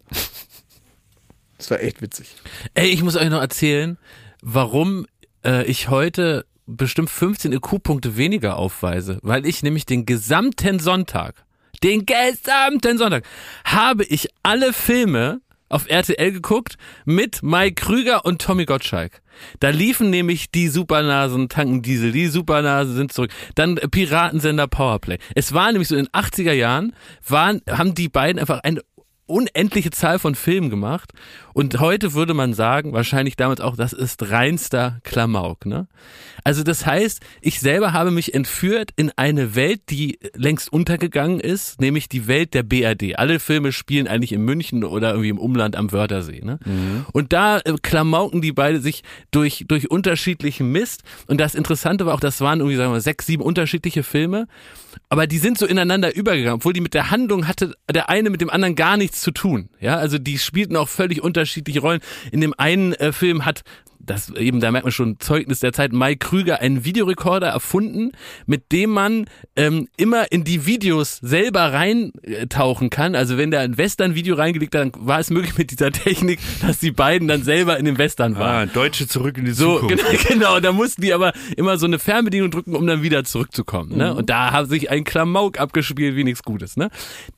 Es war echt witzig. Ey, ich muss euch noch erzählen, warum äh, ich heute bestimmt 15 IQ-Punkte weniger aufweise. Weil ich nämlich den gesamten Sonntag, den gesamten Sonntag, habe ich alle Filme auf RTL geguckt mit Mike Krüger und Tommy Gottschalk. Da liefen nämlich die Supernasen tanken Diesel, die Supernasen sind zurück. Dann Piratensender Powerplay. Es war nämlich so in den 80er Jahren, waren, haben die beiden einfach eine unendliche Zahl von Filmen gemacht. Und heute würde man sagen, wahrscheinlich damals auch, das ist reinster Klamauk. Ne? Also das heißt, ich selber habe mich entführt in eine Welt, die längst untergegangen ist, nämlich die Welt der BRD. Alle Filme spielen eigentlich in München oder irgendwie im Umland am Wörthersee. Ne? Und da äh, klamauken die beide sich durch, durch unterschiedlichen Mist. Und das Interessante war auch, das waren irgendwie, sagen wir, mal, sechs, sieben unterschiedliche Filme. Aber die sind so ineinander übergegangen, obwohl die mit der Handlung hatte der eine mit dem anderen gar nichts zu tun. Ja, also die spielten auch völlig unterschiedliche Rollen. In dem einen äh, Film hat das eben, da merkt man schon Zeugnis der Zeit, Mike Krüger einen Videorekorder erfunden, mit dem man ähm, immer in die Videos selber reintauchen kann. Also wenn der ein Western-Video reingelegt hat, dann war es möglich mit dieser Technik, dass die beiden dann selber in dem Western waren. Ah, Deutsche zurück in die So, Zukunft. genau, genau, da mussten die aber immer so eine Fernbedienung drücken, um dann wieder zurückzukommen. Ne? Mhm. Und da hat sich ein Klamauk abgespielt wie nichts Gutes. Ne?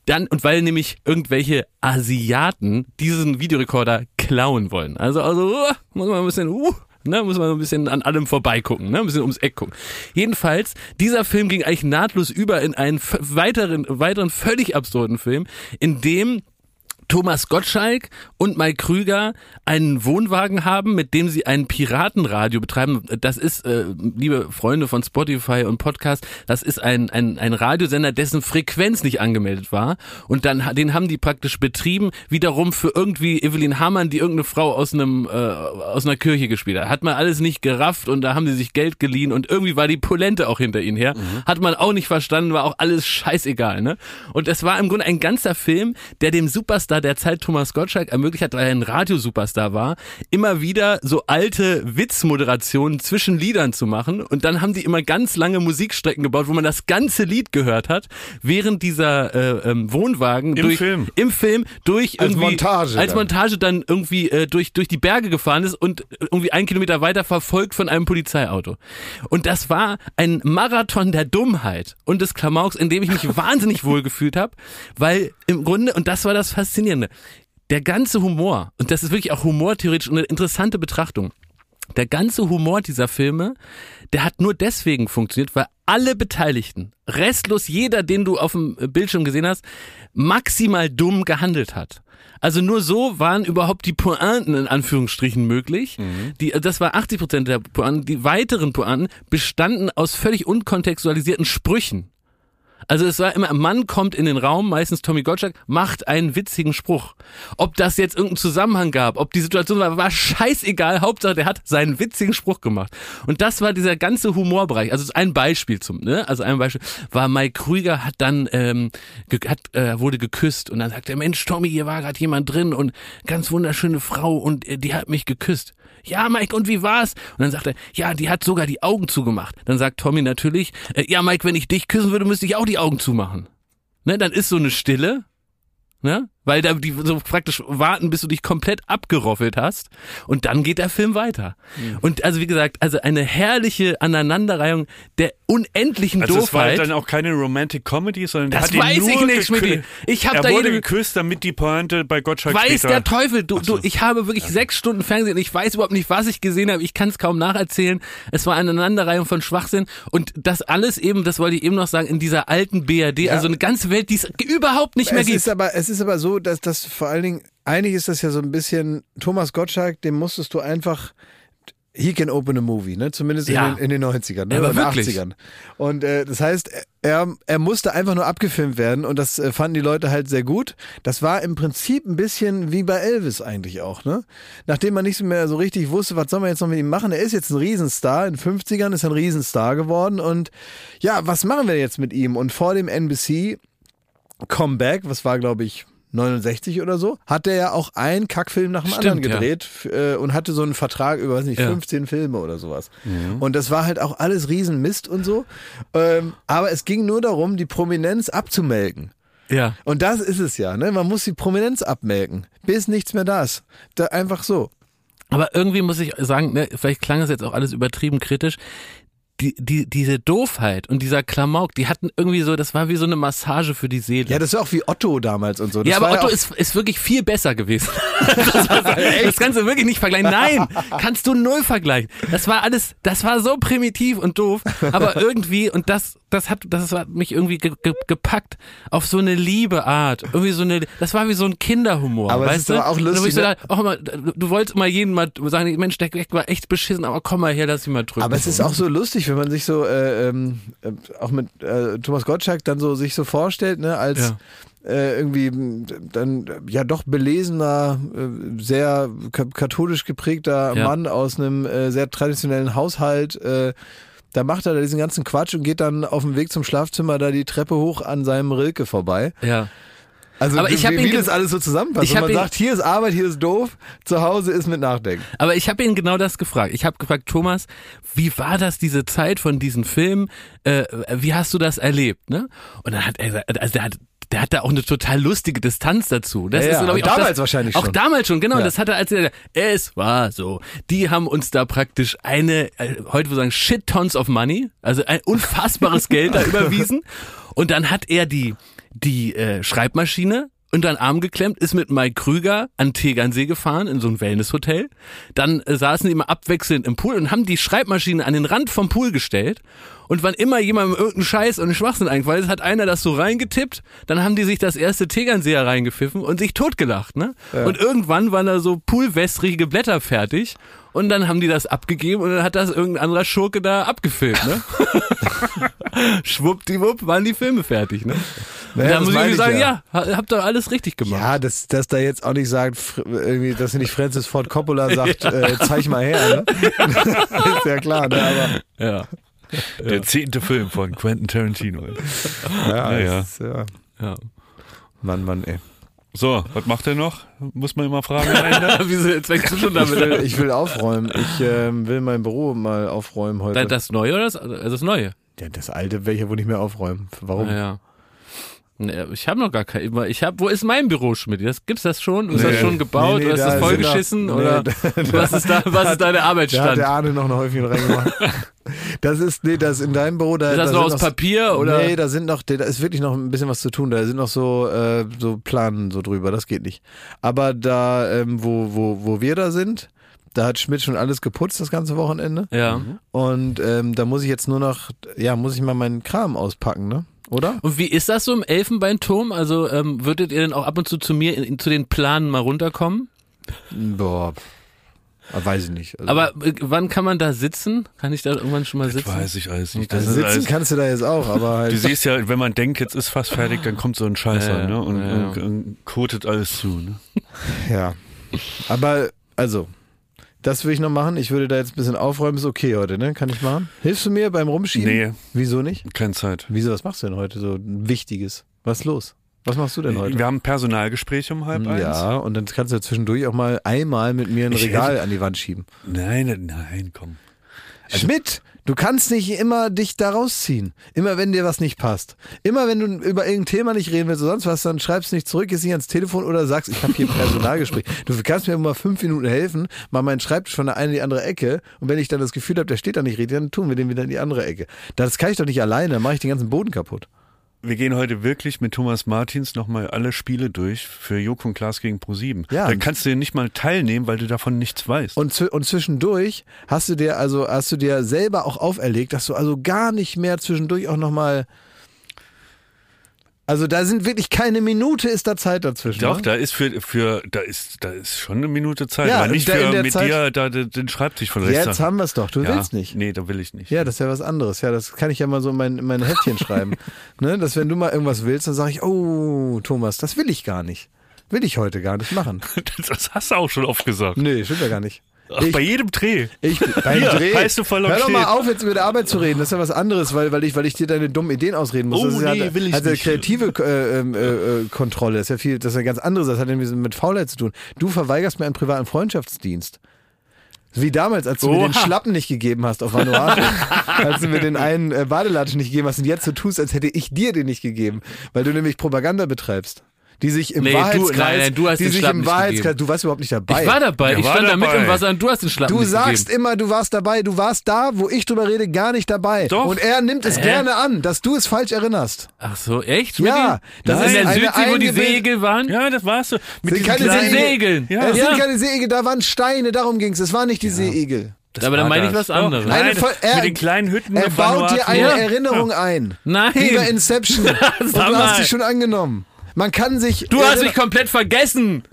Dann, und weil nämlich irgendwelche Asiaten diesen Videorekorder klauen wollen. Also, also uh, muss man ein bisschen, uh, ne, muss man ein bisschen an allem vorbeigucken, ne, ein bisschen ums Eck gucken. Jedenfalls, dieser Film ging eigentlich nahtlos über in einen weiteren, weiteren völlig absurden Film, in dem Thomas Gottschalk und Mike Krüger einen Wohnwagen haben, mit dem sie ein Piratenradio betreiben. Das ist, äh, liebe Freunde von Spotify und Podcast, das ist ein, ein, ein Radiosender, dessen Frequenz nicht angemeldet war. Und dann, den haben die praktisch betrieben, wiederum für irgendwie Evelyn Hamann, die irgendeine Frau aus einem, äh, aus einer Kirche gespielt hat. Hat man alles nicht gerafft und da haben sie sich Geld geliehen und irgendwie war die Polente auch hinter ihnen her. Hat man auch nicht verstanden, war auch alles scheißegal, ne? Und es war im Grunde ein ganzer Film, der dem Superstar der Zeit Thomas Gottschalk ermöglicht hat, weil er ein Radiosuperstar war, immer wieder so alte Witzmoderationen zwischen Liedern zu machen. Und dann haben die immer ganz lange Musikstrecken gebaut, wo man das ganze Lied gehört hat, während dieser äh, ähm, Wohnwagen Im durch, Film. im Film durch Als irgendwie Montage als dann. Montage dann irgendwie äh, durch durch die Berge gefahren ist und irgendwie einen Kilometer weiter verfolgt von einem Polizeiauto. Und das war ein Marathon der Dummheit und des Klamauks, in dem ich mich wahnsinnig wohl gefühlt habe, weil im Grunde und das war das Faszinierende. Der ganze Humor und das ist wirklich auch humortheoretisch eine interessante Betrachtung. Der ganze Humor dieser Filme, der hat nur deswegen funktioniert, weil alle Beteiligten, restlos jeder, den du auf dem Bildschirm gesehen hast, maximal dumm gehandelt hat. Also nur so waren überhaupt die Pointen in Anführungsstrichen möglich. Die, das war 80 Prozent der Pointen. Die weiteren Pointen bestanden aus völlig unkontextualisierten Sprüchen. Also es war immer, ein Mann kommt in den Raum, meistens Tommy Gottschalk, macht einen witzigen Spruch. Ob das jetzt irgendeinen Zusammenhang gab, ob die Situation war, war scheißegal. Hauptsache, der hat seinen witzigen Spruch gemacht. Und das war dieser ganze Humorbereich. Also ein Beispiel zum, ne? Also ein Beispiel war Mike Krüger hat dann ähm, hat, äh, wurde geküsst und dann sagt der Mensch Tommy, hier war gerade jemand drin und ganz wunderschöne Frau und äh, die hat mich geküsst. Ja, Mike, und wie war's? Und dann sagt er, ja, die hat sogar die Augen zugemacht. Dann sagt Tommy natürlich, äh, ja, Mike, wenn ich dich küssen würde, müsste ich auch die Augen zumachen. Ne, dann ist so eine Stille, ne? Weil da die so praktisch warten, bis du dich komplett abgeroffelt hast. Und dann geht der Film weiter. Und also wie gesagt, also eine herrliche Aneinanderreihung der unendlichen Also es war Doofheit. dann auch keine Romantic Comedy, sondern der Das hat weiß ich nicht, Schmidti. Ich hab er da wurde geküsst, damit die Pointe bei Gottschalk Weiß später... der Teufel, du, so. du, ich habe wirklich sechs Stunden Fernsehen und ich weiß überhaupt nicht, was ich gesehen habe. Ich kann es kaum nacherzählen. Es war eine Aneinanderreihung von Schwachsinn und das alles eben, das wollte ich eben noch sagen, in dieser alten BRD, also eine ganze Welt, die es überhaupt nicht mehr es gibt. ist aber, es ist aber so, dass das vor allen Dingen, eigentlich ist das ja so ein bisschen, Thomas Gottschalk, dem musstest du einfach, he can open a movie, ne? Zumindest Ja. in, den, in den 90ern, ne? Aber Oder wirklich. 80ern. Und äh, das heißt, er, er musste einfach nur abgefilmt werden und das äh, fanden die Leute halt sehr gut. Das war im Prinzip ein bisschen wie bei Elvis eigentlich auch, ne? Nachdem man nicht mehr so richtig wusste, was soll man jetzt noch mit ihm machen. Er ist jetzt ein Riesenstar, in den 50ern ist er ein Riesenstar geworden und ja, was machen wir jetzt mit ihm? Und vor dem NBC Comeback, was war, glaube ich, 69 oder so, hat er ja auch einen Kackfilm nach dem Stimmt, anderen ja. gedreht f- äh, und hatte so einen Vertrag über, weiß nicht, Ja. 15 Filme oder sowas. Und das war halt auch alles Riesenmist und so. Ähm, aber es ging nur darum, die Prominenz abzumelken. ja. Und das ist es ja, ne? Man muss die Prominenz abmelken, bis nichts mehr da ist. Da, einfach so. Aber irgendwie muss ich sagen, ne, vielleicht klang es jetzt auch alles übertrieben kritisch. Die, die, diese Doofheit und dieser Klamauk, die hatten irgendwie so, das war wie so eine Massage für die Seele. Ja, das ist auch wie Otto damals und so. Das ja, aber war Otto auch, ist, ist wirklich viel besser gewesen. das, war das kannst du wirklich nicht vergleichen. Nein, kannst du null vergleichen. Das war alles, das war so primitiv und doof, aber irgendwie, und das, das hat, das hat mich irgendwie ge, ge, gepackt auf so eine liebe Art. Irgendwie so eine, das war wie so ein Kinderhumor. Aber es weißt ist du? auch lustig, so ne? da, auch mal, du wolltest mal jeden mal sagen, Mensch, der Gag war echt beschissen, aber komm mal her, lass ihn mal drücken. Aber es ist auch so lustig, wenn man sich so äh, ähm, äh, auch mit äh, Thomas Gottschalk dann so sich so vorstellt, ne, als Ja. äh, irgendwie dann ja doch belesener, äh, sehr ka katholisch geprägter Ja. Mann aus einem äh, sehr traditionellen Haushalt. Da macht er da diesen ganzen Quatsch und geht dann auf dem Weg zum Schlafzimmer da die Treppe hoch an seinem Rilke vorbei. ja. Also Aber ich wie, ihn wie das alles so zusammenpasst. Ich Und man sagt, hier ist Arbeit, hier ist doof, zu Hause ist mit Nachdenken. Aber ich habe ihn genau das gefragt. Ich habe gefragt, Thomas, wie war das diese Zeit von diesen Filmen? Äh, wie hast du das erlebt? Ne? Und dann hat er, gesagt, also der hat der hat da auch eine total lustige Distanz dazu. Das Ja, ist, ja, glaube ich, auch damals das, wahrscheinlich Auch schon. damals schon, genau. Ja. Das hat er als er, es war so. Die haben uns da praktisch eine, äh, heute würde ich sagen, shit tons of money, also ein unfassbares Geld da überwiesen. Und dann hat er die, die äh, Schreibmaschine unter den Arm geklemmt, ist mit Mike Krüger an Tegernsee gefahren, in so ein Wellnesshotel. Dann äh, saßen die immer abwechselnd im Pool und haben die Schreibmaschine an den Rand vom Pool gestellt. Und wann immer jemandem irgendeinen Scheiß und einen Schwachsinn eingefallen ist, hat einer das so reingetippt, dann haben die sich das erste Tegernseher reingepfiffen und sich totgelacht. Ne? Und irgendwann waren da so poolwässrige Blätter fertig und dann haben die das abgegeben und dann hat das irgendein anderer Schurke da abgefilmt. Ne? Schwuppdiwupp waren die Filme fertig. Ne? Naja, da muss ich sagen, ja. ja, ha- habt ihr alles richtig gemacht. Ja, dass, dass da jetzt auch nicht sagt, fr- irgendwie, dass nicht Francis Ford Coppola sagt, äh, zeig mal her, ne? ist ja klar, ne? Aber Ja. Der zehnte Film von Quentin Tarantino. ja, Ja, ja. Ist, ja. ja. Mann, Mann, ey. So, was macht er noch? Muss man immer fragen. Wieso, jetzt fängst du schon Ich will, damit ich will aufräumen. Ich ähm, will mein Büro mal aufräumen heute. Das Neue oder das, also das Neue? ja, das alte will ich ja wohl nicht mehr aufräumen. Warum? Naja. Nee, Ich habe noch gar kein. Ich hab, wo ist mein Büro, Schmidt? Das gibt's das schon? Ist Nee. das schon gebaut? Nee, oder ist da das vollgeschissen? noch- oder da- was ist da? Was ist deine Da hat Arbeitsstand? der Arne noch ein Häufchen reingemacht. Das ist, nee, das ist in deinem Büro. Da, Ist das da noch aus Papier oder? Nee, da sind noch, da ist wirklich noch ein bisschen was zu tun. Da sind noch so, äh, so Planen so drüber. Das geht nicht. Aber da, ähm, wo, wo, wo wir da sind, da hat Schmidt schon alles geputzt das ganze Wochenende. Ja. Und ähm, da muss ich jetzt nur noch, ja, muss ich mal meinen Kram auspacken, ne? Oder? Und wie ist das so im Elfenbeinturm? Also ähm, würdet ihr denn auch ab und zu zu mir in, zu den Planen mal runterkommen? Boah. Ah, Weiß ich nicht. Also, Aber äh, wann kann man da sitzen? Kann ich da irgendwann schon mal Das sitzen? weiß ich alles nicht. also Das ist sitzen alles, kannst du da jetzt auch, aber halt. du siehst ja, wenn man denkt, jetzt ist fast fertig, dann kommt so ein Scheiß Ja, an, ne? Und, ja, ja. und, und kotet alles zu, ne? Ja. Aber, also, das will ich noch machen. Ich würde da jetzt ein bisschen aufräumen. Ist okay heute, ne? Kann ich machen? Hilfst du mir beim Rumschieben? Nee, Wieso nicht? keine Zeit. Wieso, was machst du denn heute so Wichtiges? Was ist los? Was machst du denn heute? Wir haben ein Personalgespräch um halb eins. ja, und dann kannst du zwischendurch auch mal einmal mit mir ein Regal an die Wand schieben. Nein, nein, komm. Also Schmidt, du kannst nicht immer dich da rausziehen. Immer wenn dir was nicht passt. Immer wenn du über irgendein Thema nicht reden willst oder sonst was, dann schreibst du nicht zurück, gehst nicht ans Telefon oder sagst, ich habe hier ein Personalgespräch. Du kannst mir mal fünf Minuten helfen, mal meinen Schreibtisch von der einen in die andere Ecke und wenn ich dann das Gefühl habe, der steht da nicht richtig, dann tun wir den wieder in die andere Ecke. Das kann ich doch nicht alleine, dann mache ich den ganzen Boden kaputt. Wir gehen heute wirklich mit Thomas Martins nochmal alle Spiele durch für Joko und Klaas gegen Pro7. Ja. Dann kannst du nicht mal teilnehmen, weil du davon nichts weißt. Und, und zwischendurch hast du dir also hast du dir selber auch auferlegt, dass du also gar nicht mehr zwischendurch auch nochmal also da sind wirklich keine Minute ist da Zeit dazwischen. Doch, ne? da ist für, für, da ist, da ist schon eine Minute Zeit, Ja, aber nicht da für mit Zeit- dir da den den Schreibtisch von rechts. Jetzt haben wir es doch. Du ja, willst nicht. Nee, da will ich nicht. Ja, das ist ja was anderes. Ja, das kann ich ja mal so in mein, in mein Heftchen schreiben. Ne, dass wenn du mal irgendwas willst, dann sage ich, oh, Thomas, das will ich gar nicht. Will ich heute gar nicht machen. Das hast du auch schon oft gesagt. Nee, stimmt ja gar nicht. Ach, Ich- bei jedem Dreh. Ich beim Hier, Dreh. weißt du voll Hör doch mal auf, jetzt über die Arbeit zu reden. Das ist ja was anderes, weil, weil, ich, weil ich dir deine dummen Ideen ausreden muss. Oh, das ist ja, nee, will ich also nicht. kreative äh, ähm, äh, äh, Kontrolle. Das ist ja viel, das ist ja ganz anderes. Das hat irgendwie mit Faulheit zu tun. Du verweigerst mir einen privaten Freundschaftsdienst. Wie damals, als du mir den Oha. Schlappen nicht gegeben hast auf Vanuatu. als du mir den einen äh, Badelatschen nicht gegeben hast und jetzt so tust, als hätte ich dir den nicht gegeben. Weil du nämlich Propaganda betreibst. Die sich im Nee, du- Wahrheitskreis, nein, nein, du hast die den sich im Wahrheitskreis, du warst überhaupt nicht dabei. Ich war dabei, Der ich war stand da mit dabei. im Wasser und du hast den Schlappen Du nicht sagst gegeben. immer, du warst dabei, du warst da, wo ich drüber rede, gar nicht dabei. Doch. Und er nimmt es gerne an, dass du es falsch erinnerst. Ach so, echt? Ja, das das ist in der eine Südsee, wo die Segel waren? Ja, das warst du. Mit Sind diesem keine kleinen- Segel. Segeln. Ja. es Ja. sind keine Seeigel, da waren Steine, darum ging es. Es waren nicht die Seeigel. Das Aber dann meine ich das. was anderes. Eine Nein, voll- er- mit den kleinen Hütten Er baut dir eine Ja. Erinnerung ein. Nein. Wie bei Inception. Und du hast dich schon angenommen. Man kann sich. Du hast erinner- mich komplett vergessen,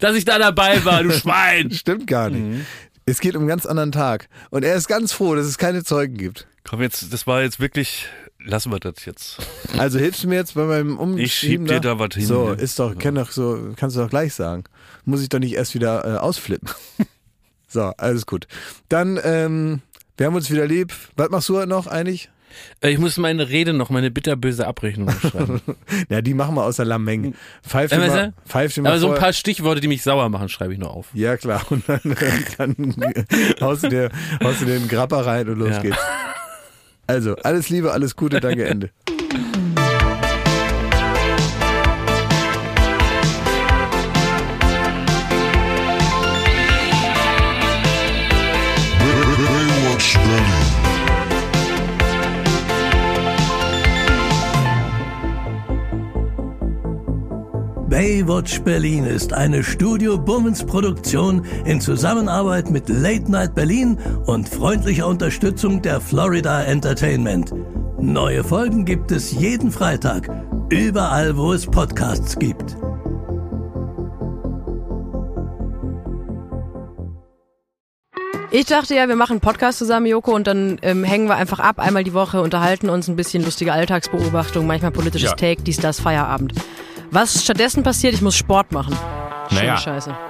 dass ich da dabei war, du Schwein. Stimmt gar nicht. Mhm. Es geht um einen ganz anderen Tag. Und er ist ganz froh, dass es keine Zeugen gibt. Komm jetzt, das war jetzt wirklich, lassen wir das jetzt. Also hilfst du mir jetzt bei meinem Umschieben? Ich schieb dir da was hin. So, ist doch, kann doch so, kannst du doch gleich sagen. Muss ich doch nicht erst wieder äh, ausflippen. so, alles gut. Dann, ähm, wir haben uns wieder lieb. Was machst du heute noch eigentlich? Äh, Ich muss meine Rede noch, meine bitterböse Abrechnung schreiben. Ja, die machen wir außer Lameng. Pfeif dir Äh, mal, pfeif dir mal Aber so ein paar Stichworte, die mich sauer machen, schreibe ich noch auf. Ja, klar. Und dann, dann haust, du dir, haust du dir den Grapper rein und los Ja. geht's. Also, alles Liebe, alles Gute, danke, Ende. Baywatch Berlin ist eine Studio Bummens Produktion in Zusammenarbeit mit Late Night Berlin und freundlicher Unterstützung der Florida Entertainment. Neue Folgen gibt es jeden Freitag, überall wo es Podcasts gibt. Ich dachte ja, wir machen einen Podcast zusammen, Joko, und dann ähm, hängen wir einfach ab, einmal die Woche, unterhalten uns ein bisschen lustige Alltagsbeobachtung, manchmal politisches Ja. Take, dies, das, Feierabend. Was stattdessen passiert, ich muss Sport machen. Schöne Naja. Scheiße.